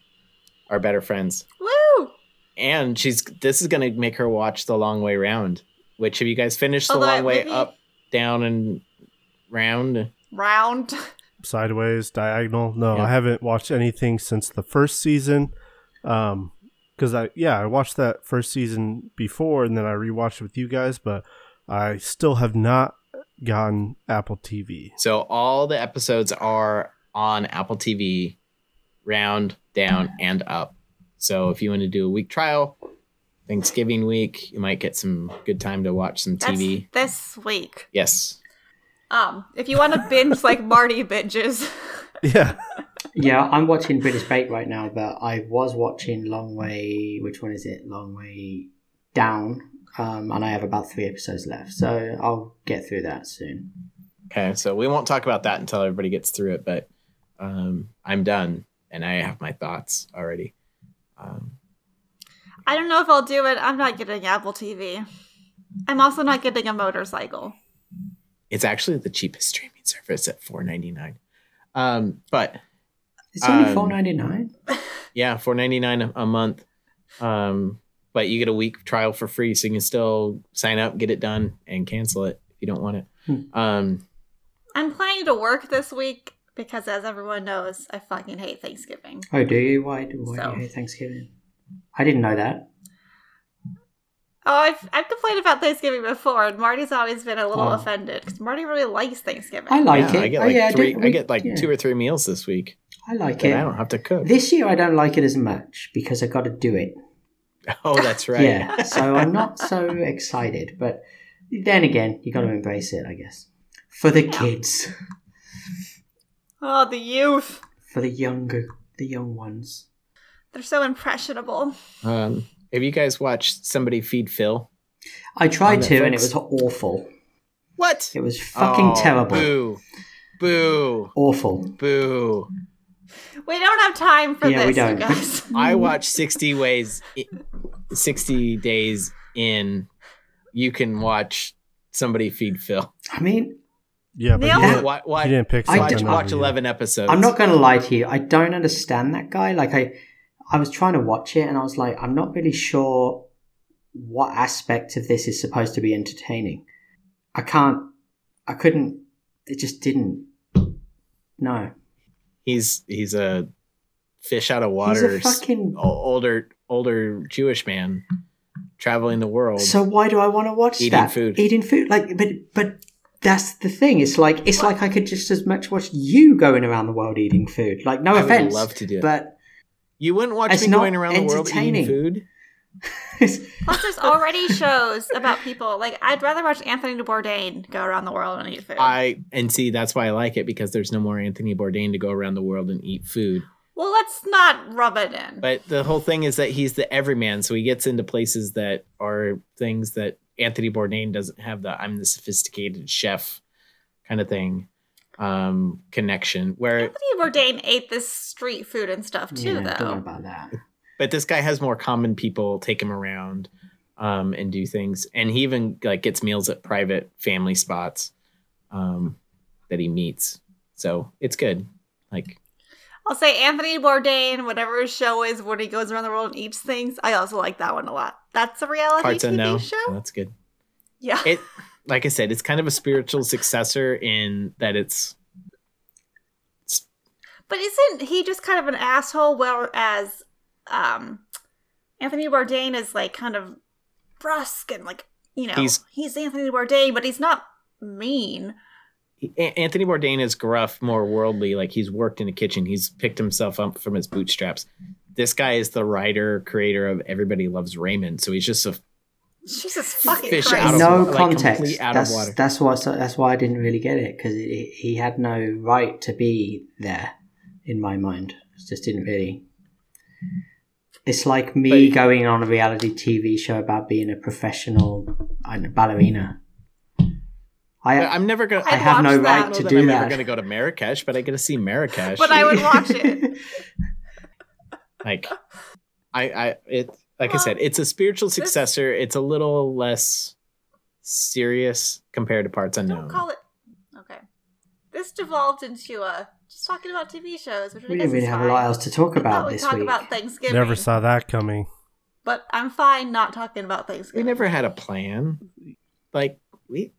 Speaker 2: or better friends.
Speaker 1: Woo!
Speaker 2: And she's this is gonna make her watch the long way round. Which have you guys finished the
Speaker 1: Although
Speaker 2: long way
Speaker 1: maybe-
Speaker 2: up, down, and round?
Speaker 1: Round.
Speaker 3: Sideways, diagonal. No,
Speaker 2: Yeah.
Speaker 3: I haven't watched anything since the first season. Um, because I yeah I watched that first season before, and then I rewatched it with you guys, but I still have not gotten Apple TV.
Speaker 2: So all the episodes are on Apple TV, round, down, and up. So if you want to do a week trial, Thanksgiving week, you might get some good time to watch some
Speaker 1: That's
Speaker 2: TV.
Speaker 1: this week.
Speaker 2: Yes.
Speaker 1: Um, if you want to binge like Marty binges,
Speaker 3: Yeah,
Speaker 4: Yeah, I'm watching British Bake right now, but I was watching Long Way. Which one is it? Long Way Down. Um, and I have about three episodes left, so I'll get through that soon.
Speaker 2: Okay. So we won't talk about that until everybody gets through it, but um, I'm done and I have my thoughts already. Um,
Speaker 1: I don't know if I'll do it. I'm not getting Apple TV. I'm also not getting a motorcycle.
Speaker 2: It's actually the cheapest streaming service at four ninety nine. Um, but
Speaker 4: It's only
Speaker 2: Um,
Speaker 4: four ninety nine.
Speaker 2: Yeah, four ninety nine a month. Um, but you get a week trial for free, so you can still sign up, get it done, and cancel it if you don't want it.
Speaker 4: Hmm.
Speaker 2: Um,
Speaker 1: I'm planning to work this week because, as everyone knows, I fucking hate Thanksgiving.
Speaker 4: Oh, do you? Why? do- Why do you hate Thanksgiving? I didn't know that.
Speaker 1: Oh, I've, I've complained about Thanksgiving before, and Marty's always been a little
Speaker 4: Oh.
Speaker 1: offended because Marty really likes Thanksgiving.
Speaker 4: I like
Speaker 2: yeah,
Speaker 4: it.
Speaker 2: I get
Speaker 4: Oh,
Speaker 2: like
Speaker 4: yeah,
Speaker 2: three.
Speaker 4: did-
Speaker 2: I get like
Speaker 4: yeah.
Speaker 2: two or three meals this week,
Speaker 4: I like it.
Speaker 2: I don't have to cook.
Speaker 4: This year, I don't like it as much because I got to do it.
Speaker 2: oh, that's right.
Speaker 4: Yeah, so I'm not so excited. But then again, you got to embrace it, I guess. For the kids,
Speaker 1: Oh, the youth.
Speaker 4: for the younger, the young ones.
Speaker 1: They're so impressionable.
Speaker 2: Um, have you guys watched Somebody Feed Phil?
Speaker 4: I tried to, and it was awful.
Speaker 2: What?
Speaker 4: It was fucking
Speaker 2: Oh,
Speaker 4: terrible.
Speaker 2: Boo, boo,
Speaker 4: Awful.
Speaker 2: boo.
Speaker 1: We don't have time for
Speaker 4: Yeah, we
Speaker 1: this,
Speaker 4: don't.
Speaker 1: you guys.
Speaker 2: I watched 60 ways 60 days in you can watch somebody feed Phil.
Speaker 4: I mean,
Speaker 3: yeah, but
Speaker 1: Neil?
Speaker 3: you
Speaker 2: Watch,
Speaker 3: didn't,
Speaker 2: watch,
Speaker 3: you didn't pick
Speaker 4: I
Speaker 2: watch,
Speaker 4: did-
Speaker 2: watch 11 episodes.
Speaker 4: I'm not going to lie to you. I don't understand that guy. Like, I, I was trying to watch it, and I was like, I'm not really sure what aspect of this is supposed to be entertaining. I can't. I couldn't. It just didn't. No.
Speaker 2: He's he's a fish out of
Speaker 4: He's
Speaker 2: water,
Speaker 4: a fucking.
Speaker 2: older older Jewish man traveling the world.
Speaker 4: So why do I want to watch
Speaker 2: Eating
Speaker 4: that?
Speaker 2: food.
Speaker 4: Eating food, like, but but that's the thing. It's like it's like I could just as much watch you going around the world eating food. Like, no
Speaker 2: I would
Speaker 4: offense,
Speaker 2: love to do it.
Speaker 4: but
Speaker 2: you wouldn't watch
Speaker 4: It's
Speaker 2: me going around the world eating food.
Speaker 1: Plus, there's already shows about people. Like, I'd rather watch Anthony Bourdain go around the world and eat food.
Speaker 2: I and see that's why I like it because there's no more Anthony Bourdain to go around the world and eat food.
Speaker 1: well, let's not rub it in.
Speaker 2: But the whole thing is that he's the everyman, so he gets into places that are things that Anthony Bourdain doesn't have the I'm the sophisticated chef kind of thing um connection where
Speaker 1: Anthony Bourdain ate this street food and stuff too,
Speaker 4: yeah,
Speaker 1: though.
Speaker 4: about that.
Speaker 2: but this guy has more common people take him around um and do things and he even like gets meals at private family spots um that he meets so it's good like
Speaker 1: I'll say Anthony Bourdain, whatever his show is, when he goes around the world and eats things. I also like that one a lot. That's a reality
Speaker 2: parts
Speaker 1: TV
Speaker 2: unknown
Speaker 1: show.
Speaker 2: that's good
Speaker 1: Yeah.
Speaker 2: it like i said it's kind of a spiritual successor in that it's
Speaker 1: But isn't he just kind of an asshole? Whereas um, Anthony Bourdain is like kind of brusque and like you know
Speaker 2: He's-
Speaker 1: he's, Anthony Bourdain, but he's not mean.
Speaker 2: Anthony Bourdain is gruff, more worldly. Like he's worked in a kitchen. He's picked himself up from his bootstraps. This guy is the writer, creator of Everybody Loves Raymond. So he's just a
Speaker 1: Jesus fucking
Speaker 2: Fish
Speaker 1: Christ!
Speaker 2: out of
Speaker 4: no
Speaker 2: like,
Speaker 4: context.
Speaker 2: complete out of
Speaker 4: that's
Speaker 2: water.
Speaker 4: that's why that's why I didn't really get it because he had no right to be there in my mind. It just didn't really. It's like me
Speaker 2: But-
Speaker 4: going on a reality TV show about being a professional I don't know, ballerina. I
Speaker 2: I'm never gonna.
Speaker 4: I
Speaker 1: I'd
Speaker 4: have no
Speaker 1: watch that.
Speaker 2: I
Speaker 4: right
Speaker 2: don't know
Speaker 4: to
Speaker 2: that
Speaker 4: do
Speaker 2: I'm never gonna go to Marrakesh, but I get to see Marrakesh.
Speaker 1: But I would watch it.
Speaker 2: like, I, I, it, like I said, it's a spiritual
Speaker 1: this-
Speaker 2: successor. It's a little less serious compared to Parts Unknown.
Speaker 1: Don't call it. Okay. This devolved into uh just talking about TV shows, which
Speaker 4: we didn't really have a lot else to talk
Speaker 1: I thought
Speaker 4: about
Speaker 1: we'd
Speaker 4: this
Speaker 1: talk
Speaker 4: week.
Speaker 1: about Thanksgiving.
Speaker 3: Never saw that coming.
Speaker 1: But I'm fine not talking about Thanksgiving.
Speaker 2: we never had a plan. Like we,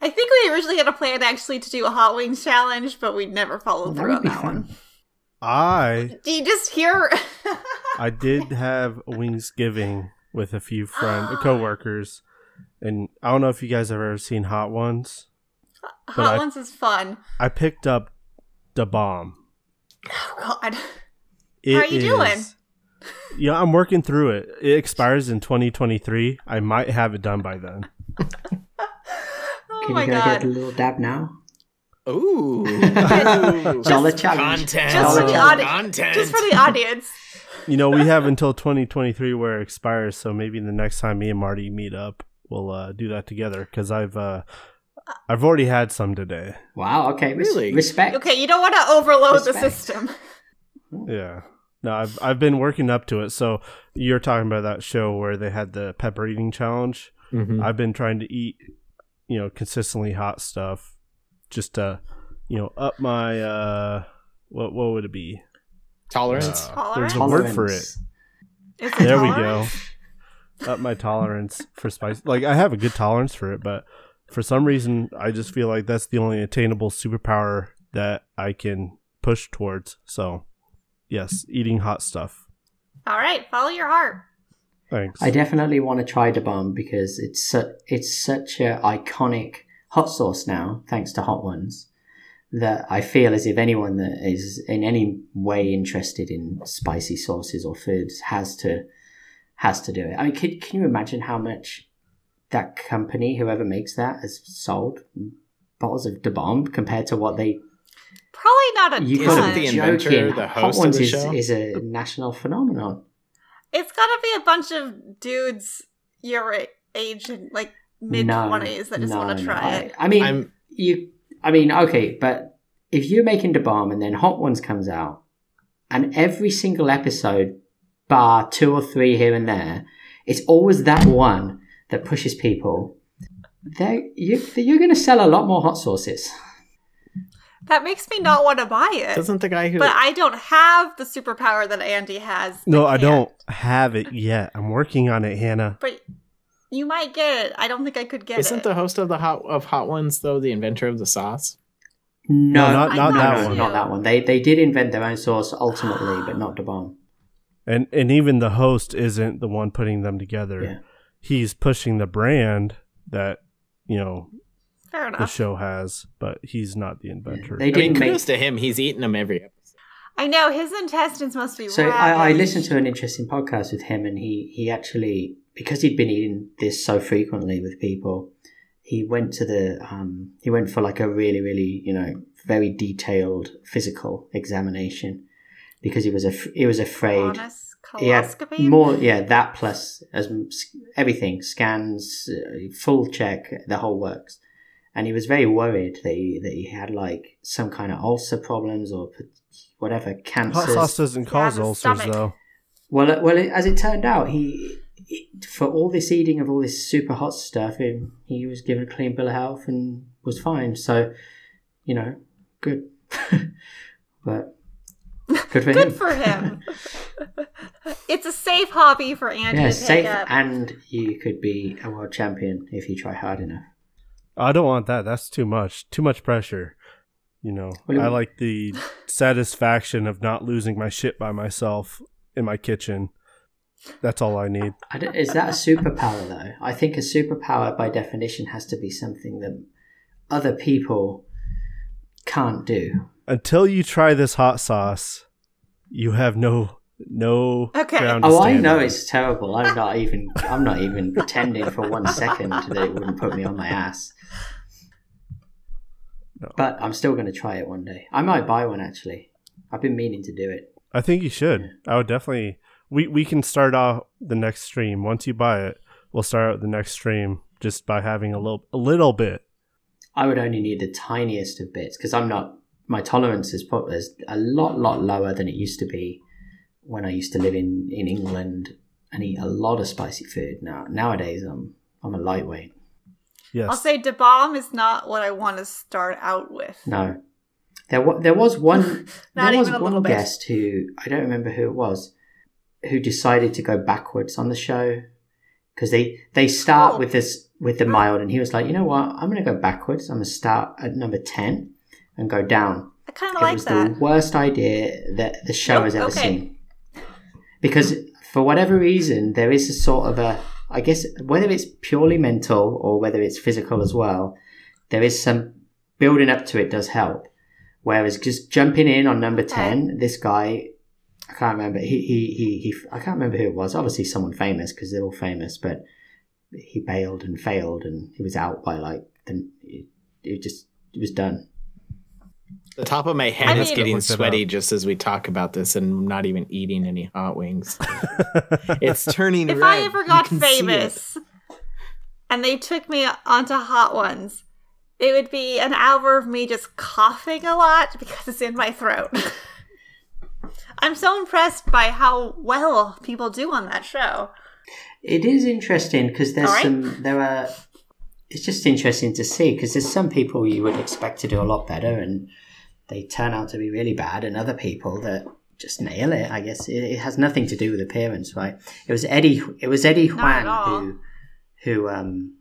Speaker 1: I think we originally had a plan actually to do a Hot Wings challenge, but we never followed
Speaker 4: That
Speaker 1: through on that
Speaker 4: fun.
Speaker 1: one.
Speaker 3: I
Speaker 1: Do you just hear?
Speaker 3: I did have Wingsgiving with a few friends, coworkers, and I don't know if you guys have ever seen Hot Ones.
Speaker 1: Hot
Speaker 3: I-
Speaker 1: Ones is fun.
Speaker 3: I picked up the bomb.
Speaker 1: Oh God.
Speaker 3: It
Speaker 1: How are you doing?
Speaker 3: Yeah, I'm working through it. It expires in 2023. I might have it done by then.
Speaker 1: Oh
Speaker 4: Can
Speaker 1: my
Speaker 4: you go get a little dab now?
Speaker 2: Ooh,
Speaker 4: Dollar challenge.
Speaker 2: content,
Speaker 1: Just
Speaker 4: for the
Speaker 1: audi-
Speaker 2: content.
Speaker 1: Just for the audience.
Speaker 3: You know, we have until 2023 where it expires. So maybe the next time me and Marty meet up, we'll uh, do that together. Because I've uh, I've already had some today.
Speaker 4: Wow. Okay. res-
Speaker 2: Really?
Speaker 4: Respect.
Speaker 1: Okay, you don't want to overload the system.
Speaker 3: Yeah. No, I've I've been working up to it. So you're talking about that show where they had the pepper eating challenge.
Speaker 2: Mhm.
Speaker 3: I've been trying to eat, you know, consistently hot stuff, just to, you know, up my uh, what what would it be?
Speaker 2: Tolerance.
Speaker 3: Uh, there's a word for it.
Speaker 4: Tolerance.
Speaker 3: There we go. Up my tolerance for spice. Like I have a good tolerance for it, but for some reason I just feel like that's the only attainable superpower that I can push towards. So, yes, eating hot stuff.
Speaker 1: All right, follow your heart.
Speaker 3: Thanks.
Speaker 4: I definitely want to try the bomb because it's su- it's such a iconic hot sauce now, thanks to Hot Ones, that I feel as if anyone that is in any way interested in spicy sauces or foods has to has to do it. I mean, can, can you imagine how much that company, whoever makes that, has sold bottles of Da Bomb compared to what they
Speaker 1: Probably not a
Speaker 4: you
Speaker 2: Isn't
Speaker 1: ton.
Speaker 2: the inventor
Speaker 4: joking.
Speaker 2: the
Speaker 4: Hot
Speaker 2: host of
Speaker 4: Ones
Speaker 2: the
Speaker 4: is, is a national phenomenon.
Speaker 1: It's got to be a bunch of dudes your age and like mid
Speaker 4: No,
Speaker 1: twenties that just
Speaker 4: no,
Speaker 1: want to try
Speaker 4: I,
Speaker 1: it.
Speaker 4: I mean,
Speaker 2: I'm
Speaker 4: you. I mean, okay, but if you're making the bomb and then Hot Ones comes out, and every single episode, bar two or three here and there, it's always that one that pushes people. They you, you're going to sell a lot more hot sauces.
Speaker 1: That makes me not want to buy it.
Speaker 2: doesn't the guy who
Speaker 1: But I don't have the superpower that Andy has.
Speaker 3: no, I
Speaker 1: can't.
Speaker 3: don't have it yet. I'm working on it, Hannah.
Speaker 1: But You might get it. I don't think I could get
Speaker 2: Isn't
Speaker 1: it.
Speaker 2: the host of the hot of Hot Ones though the inventor of the sauce?
Speaker 4: No,
Speaker 3: No, not-
Speaker 1: I
Speaker 3: not that one.
Speaker 4: not that one. They they did invent their own sauce ultimately, but not the bomb.
Speaker 3: And and even the host isn't the one putting them together.
Speaker 4: Yeah.
Speaker 3: He's pushing the brand that you know
Speaker 1: Fair enough.
Speaker 3: the show has, but he's not the inventor.
Speaker 4: They
Speaker 2: I mean,
Speaker 4: didn't make.
Speaker 2: kudos to him. He's eating them every episode.
Speaker 1: I know his intestines must be.
Speaker 4: So I, I listened to an interesting podcast with him, and he he actually because he'd been eating this so frequently with people, he went to the um he went for like a really really you know very detailed physical examination because he was af- he was afraid.
Speaker 1: Honest
Speaker 4: He had more, yeah, that plus as everything scans, uh, full check, the whole works, and he was very worried that he that he had like some kind of ulcer problems or whatever cancer.
Speaker 3: Hot sauce doesn't cause
Speaker 1: Yeah,
Speaker 3: ulcers
Speaker 1: stomach.
Speaker 3: though.
Speaker 4: Well, uh, well, as it turned out, he, he for all this eating of all this super hot stuff, he, he was given a clean bill of health and was fine. So, you know, good. but good for
Speaker 1: Good
Speaker 4: him.
Speaker 1: for him. it's a safe hobby for Andy
Speaker 4: yeah,
Speaker 1: to
Speaker 4: safe,
Speaker 1: take up.
Speaker 4: and you could be a world champion if you try hard enough.
Speaker 3: I don't want that. That's too much. Too much pressure. You know,
Speaker 4: What do
Speaker 3: I
Speaker 4: you-
Speaker 3: like the satisfaction of not losing my shit by myself in my kitchen. That's all I need.
Speaker 4: I is that a superpower though? I think a superpower by definition has to be something that other people can't do.
Speaker 3: Until you try this hot sauce, you have no no
Speaker 1: Okay.
Speaker 3: ground to
Speaker 4: Oh, I know
Speaker 3: on.
Speaker 4: it's terrible. I'm not even. I'm not even pretending for one second that it wouldn't put me on my ass.
Speaker 3: No.
Speaker 4: But I'm still going to try it one day. I might buy one actually. I've been meaning to do it.
Speaker 3: I think you should. I would definitely. We we can start off the next stream once you buy it. We'll start out the next stream just by having a little a little bit.
Speaker 4: I would only need the tiniest of bits because I'm not. My tolerance is put is a lot, lot lower than it used to be when I used to live in in England and eat a lot of spicy food. Now nowadays, I'm I'm a lightweight.
Speaker 3: Yes.
Speaker 1: I'll say Da Bomb is not what I want to start out with.
Speaker 4: No, there wa- there was one
Speaker 1: Not
Speaker 4: there was
Speaker 1: even a
Speaker 4: one
Speaker 1: little bit.
Speaker 4: guest who I don't remember who it was who decided to go backwards on the show because they they start
Speaker 1: Oh.
Speaker 4: with this with the mild and he was like you know what I'm gonna go backwards I'm gonna start at number ten and go down
Speaker 1: I kind of like
Speaker 4: was
Speaker 1: that.
Speaker 4: the worst idea that the show
Speaker 1: Nope,
Speaker 4: has ever
Speaker 1: okay.
Speaker 4: seen because for whatever reason there is a sort of a I guess whether it's purely mental or whether it's physical as well there is some building up to it does help whereas just jumping in on number 10 this guy I can't remember he he he, he I can't remember who it was obviously someone famous because they're all famous but he bailed and failed and he was out by like then. it, it just it was done
Speaker 2: The top of my head
Speaker 1: I
Speaker 2: is
Speaker 1: mean-
Speaker 2: getting sweaty just as we talk about this, and I'm not even eating any hot wings. it's turning
Speaker 1: if
Speaker 2: red.
Speaker 1: I ever got
Speaker 2: can see it.
Speaker 1: famous and they took me onto Hot Ones, it would be an hour of me just coughing a lot because it's in my throat. I'm so impressed by how well people do on that show.
Speaker 4: It is interesting because there's
Speaker 1: All right.
Speaker 4: some there are. It's just interesting to see because there's some people you would expect to do a lot better and they turn out to be really bad, and other people that just nail it. I guess it, it has nothing to do with appearance, right? It was Eddie. It was Eddie
Speaker 1: Not
Speaker 4: Huang who who um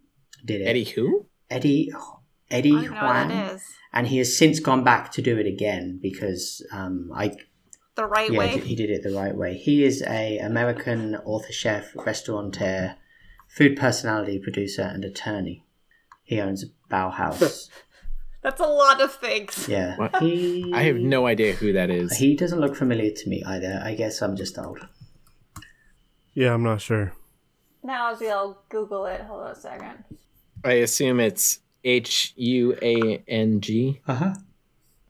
Speaker 4: did it.
Speaker 2: Eddie who?
Speaker 4: Eddie
Speaker 1: I
Speaker 4: Eddie
Speaker 1: don't know what
Speaker 4: Huang,
Speaker 1: that is.
Speaker 4: and he has since gone back to do it again because um I
Speaker 1: The right
Speaker 4: yeah,
Speaker 1: way.
Speaker 4: he did it the right way. He is a American author, chef, restaurateur, food personality, producer, and attorney. He owns Baohaus.
Speaker 1: That's a lot of things.
Speaker 4: Yeah, he.
Speaker 2: I have no idea who that is.
Speaker 4: He doesn't look familiar to me either. I guess I'm just old.
Speaker 3: yeah, I'm not sure.
Speaker 1: Now I'll Google it. Hold on a second.
Speaker 2: I assume it's H U A N G.
Speaker 4: Uh huh.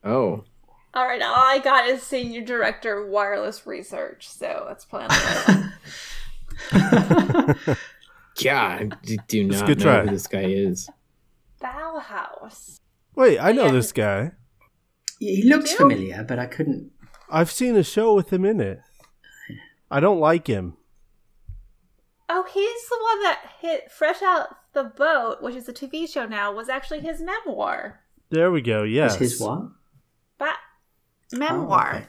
Speaker 2: Oh,
Speaker 1: All right, all I got is senior director of wireless research, so that's probably not
Speaker 2: yeah. I d- do
Speaker 3: It's a
Speaker 2: not
Speaker 3: good
Speaker 2: know
Speaker 3: try.
Speaker 2: who this guy is.
Speaker 1: Baohaus.
Speaker 3: Wait, I know
Speaker 1: Yeah.
Speaker 3: this guy.
Speaker 4: he looks familiar, but I couldn't.
Speaker 3: I've seen a show with him in it. I don't like him.
Speaker 1: Oh, he's the one that hit Fresh Out the Boat, which is a TV show now, was actually his memoir.
Speaker 3: There we go. Yes.
Speaker 4: Is his what?
Speaker 1: But memoir.
Speaker 4: Oh, okay.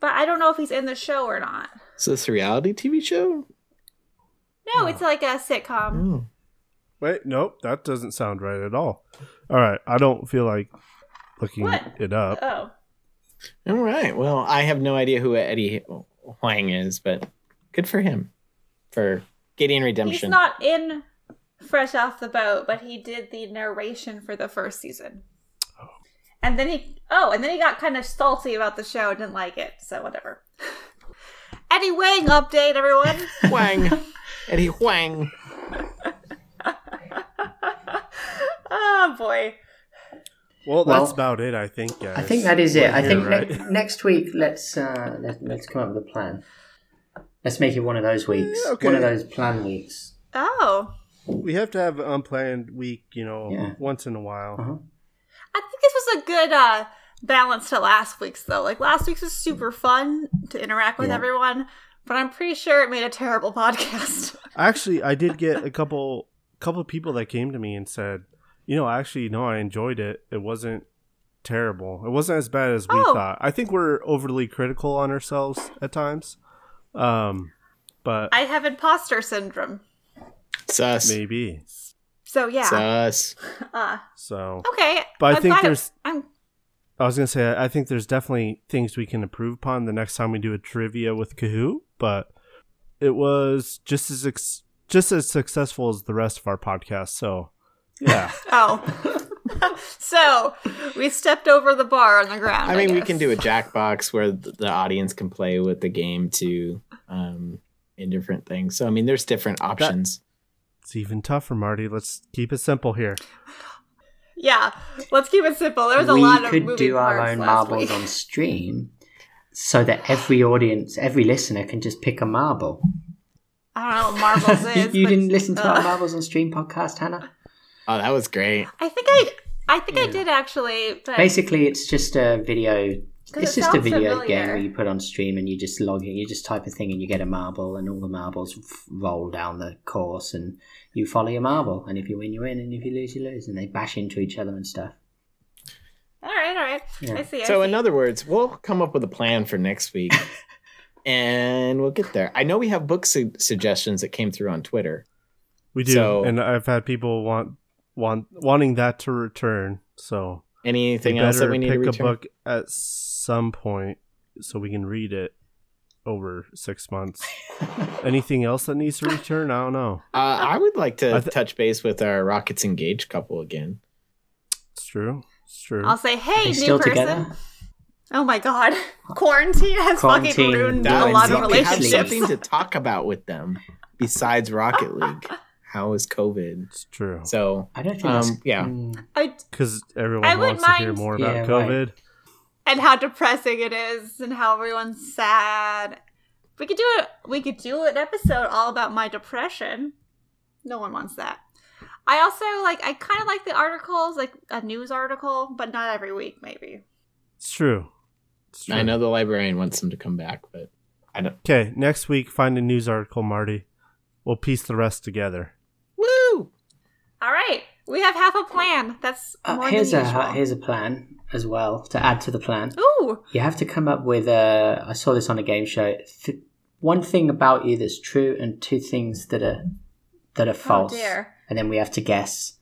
Speaker 1: But I don't know if he's in the show or not.
Speaker 2: Is this a reality TV show?
Speaker 1: No, it's oh. like a sitcom.
Speaker 2: Oh.
Speaker 3: Wait, nope, that doesn't sound right at all. All right, I don't feel like looking
Speaker 1: What?
Speaker 3: it up.
Speaker 1: Oh.
Speaker 2: All right. Well, I have no idea who Eddie Huang is, but good for him for getting redemption.
Speaker 1: He's not in Fresh Off the Boat, but he did the narration for the first season. And then he oh, and then he got kind of salty about the show and didn't like it, so whatever. Eddie Wang update, everyone.
Speaker 2: Huang. Eddie Huang.
Speaker 1: oh boy.
Speaker 3: Well,
Speaker 4: Well,
Speaker 3: that's about it, I think, guys.
Speaker 4: I think that is it.
Speaker 3: We're
Speaker 4: I
Speaker 3: here,
Speaker 4: think
Speaker 3: right?
Speaker 4: ne- next week let's uh, let, let's come up with a plan. Let's make it one of those weeks.
Speaker 3: Yeah, okay.
Speaker 4: One of those plan weeks.
Speaker 1: Oh.
Speaker 3: we have to have an unplanned week, you know,
Speaker 4: Yeah.
Speaker 3: once in a while.
Speaker 4: Uh-huh.
Speaker 1: I think this was a good uh balance to last week's though. Like last week's was super fun to interact with
Speaker 4: Yeah.
Speaker 1: everyone, but I'm pretty sure it made a terrible podcast.
Speaker 3: Actually, I did get a couple couple of people that came to me and said, you know, actually, no, I enjoyed it. It wasn't terrible. It wasn't as bad as we
Speaker 1: Oh.
Speaker 3: thought. I think we're overly critical on ourselves at times. Um, but
Speaker 1: I have imposter syndrome.
Speaker 2: Sus.
Speaker 3: maybe
Speaker 1: So yeah.
Speaker 2: Sus.
Speaker 1: Uh
Speaker 3: so.
Speaker 1: okay.
Speaker 3: But I
Speaker 1: I'm
Speaker 3: think there's
Speaker 1: I'm
Speaker 3: I was gonna say I think there's definitely things we can improve upon the next time we do a trivia with Kahoot, but it was just as ex- just as successful as the rest of our podcast. So yeah,
Speaker 1: Oh. so we stepped over the bar on the ground.
Speaker 2: I mean, we can do a Jackbox where the audience can play with the game too, um, in different things. So I mean, there's different options.
Speaker 3: It's even tougher, Marty. Let's keep it simple here.
Speaker 1: Yeah. Let's keep it simple. There was a
Speaker 4: we
Speaker 1: lot of
Speaker 4: We
Speaker 1: could
Speaker 4: do our own marbles
Speaker 1: week.
Speaker 4: on stream, so that every audience, every listener, can just pick a marble.
Speaker 1: I don't know what marbles
Speaker 4: you
Speaker 1: is.
Speaker 4: you
Speaker 1: but,
Speaker 4: didn't listen to
Speaker 1: uh,
Speaker 4: our marbles on stream podcast, Hannah?
Speaker 2: Oh, that was great.
Speaker 1: I think I I think I did actually, but
Speaker 4: Basically, it's just a video.
Speaker 1: 'Cause
Speaker 4: It's
Speaker 1: it
Speaker 4: just a video
Speaker 1: familiar.
Speaker 4: game where you put on stream and you just log in. You just type a thing and you get a marble, and all the marbles f- roll down the course, and you follow your marble. And if you win, you win, and if you lose, you lose. And they bash into each other and stuff.
Speaker 1: all right, all right.
Speaker 4: Yeah.
Speaker 1: I see. I
Speaker 2: So,
Speaker 1: see.
Speaker 2: in other words, we'll come up with a plan for next week, and we'll get there. I know we have book su- suggestions that came through on Twitter.
Speaker 3: We do,
Speaker 2: So-
Speaker 3: and I've had people want want wanting that to return. So
Speaker 2: Anything else that we need to
Speaker 3: pick a book at some point so we can read it over six months. Anything else that needs to return? I don't know.
Speaker 2: Uh, I would like to
Speaker 3: th-
Speaker 2: touch base with our Rockets Engaged couple again.
Speaker 3: It's true. It's true.
Speaker 1: I'll say, hey, new
Speaker 4: still
Speaker 1: person.
Speaker 4: together?
Speaker 1: Oh my god, quarantine has fucking ruined
Speaker 2: That
Speaker 1: a lot
Speaker 2: means
Speaker 1: of
Speaker 2: we have
Speaker 1: relationships.
Speaker 2: something to talk about with them besides Rocket League. How is COVID?
Speaker 3: It's true.
Speaker 2: So
Speaker 4: I don't think.
Speaker 2: Um,
Speaker 4: that's,
Speaker 2: yeah.
Speaker 4: mm,
Speaker 1: I,
Speaker 3: Because everyone
Speaker 1: I wouldn't
Speaker 3: wants to hear more about
Speaker 4: Yeah, right.
Speaker 3: COVID.
Speaker 1: and how depressing it is, and how everyone's sad. We could do it. We could do an episode all about my depression. No one wants that. I also like. I kind of like the articles, like a news article, but not every week, maybe.
Speaker 3: It's true. It's true.
Speaker 2: I know the librarian wants them to come back, but I don't.
Speaker 3: Okay, next week, find a news article, Marty. We'll piece the rest together.
Speaker 2: Woo!
Speaker 1: All right, we have half a plan. That's
Speaker 4: uh,
Speaker 1: more
Speaker 4: here's
Speaker 1: than
Speaker 4: a here's a plan as well to add to the plan.
Speaker 1: Ooh,
Speaker 4: You have to come up with a. I saw this on a game show. Th- one thing about you that's true, and two things that are that are false.
Speaker 1: Oh dear.
Speaker 4: And then we have to guess.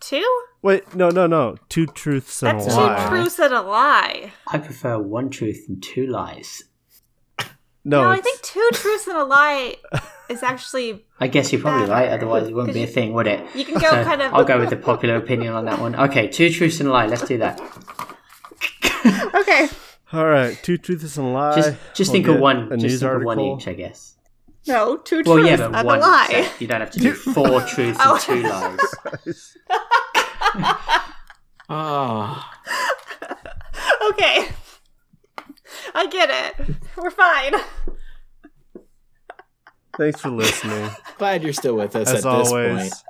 Speaker 1: two.
Speaker 3: Wait, no, no, no. Two truths and a lie.
Speaker 1: That's two truths and a lie.
Speaker 4: I prefer one truth and two lies.
Speaker 3: No,
Speaker 1: No, I think two truths and a lie is actually.
Speaker 4: I guess you're probably
Speaker 1: Better.
Speaker 4: right. Otherwise, it wouldn't be a thing, would it?
Speaker 1: You can go
Speaker 4: So
Speaker 1: kind of.
Speaker 4: I'll go with the popular opinion on that one. Okay, two truths and a lie. Let's do that.
Speaker 1: Okay.
Speaker 3: All right, two truths and a lie.
Speaker 4: Just just
Speaker 3: We'll
Speaker 4: think of one.
Speaker 3: A
Speaker 4: Just
Speaker 3: news
Speaker 4: think
Speaker 3: article.
Speaker 4: of one each, I guess.
Speaker 1: No, two
Speaker 4: Well,
Speaker 1: truths
Speaker 4: yeah,
Speaker 1: and
Speaker 4: one.
Speaker 1: a lie.
Speaker 4: so you don't have to do four truths
Speaker 1: Oh.
Speaker 4: and two lies.
Speaker 2: Oh,
Speaker 1: Okay. I get it. We're fine.
Speaker 3: Thanks for listening.
Speaker 2: glad you're still with us
Speaker 3: As
Speaker 2: at this
Speaker 3: always,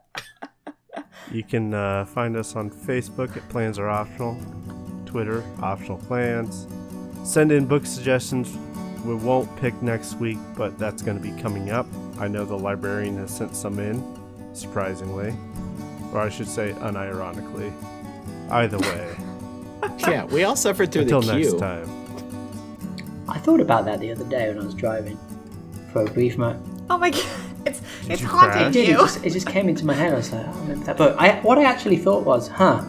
Speaker 2: point.
Speaker 3: you can uh, find us on Facebook at Plans Are Optional, Twitter, Optional Plans. Send in book suggestions. We won't pick next week, but that's going to be coming up. I know the librarian has sent some in, surprisingly. Or I should say, unironically. Either way,
Speaker 2: Yeah, we all suffered through
Speaker 3: until
Speaker 2: the
Speaker 3: next
Speaker 2: queue.
Speaker 3: time.
Speaker 4: I thought about that the other day when I was driving for a brief moment.
Speaker 1: Oh my god. It's it's
Speaker 3: you
Speaker 1: haunting
Speaker 3: crash?
Speaker 4: It did. It
Speaker 1: you.
Speaker 4: just, it just came into my head. I was like, oh, I remember that. But I, what I actually thought was, huh,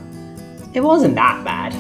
Speaker 4: it wasn't that bad.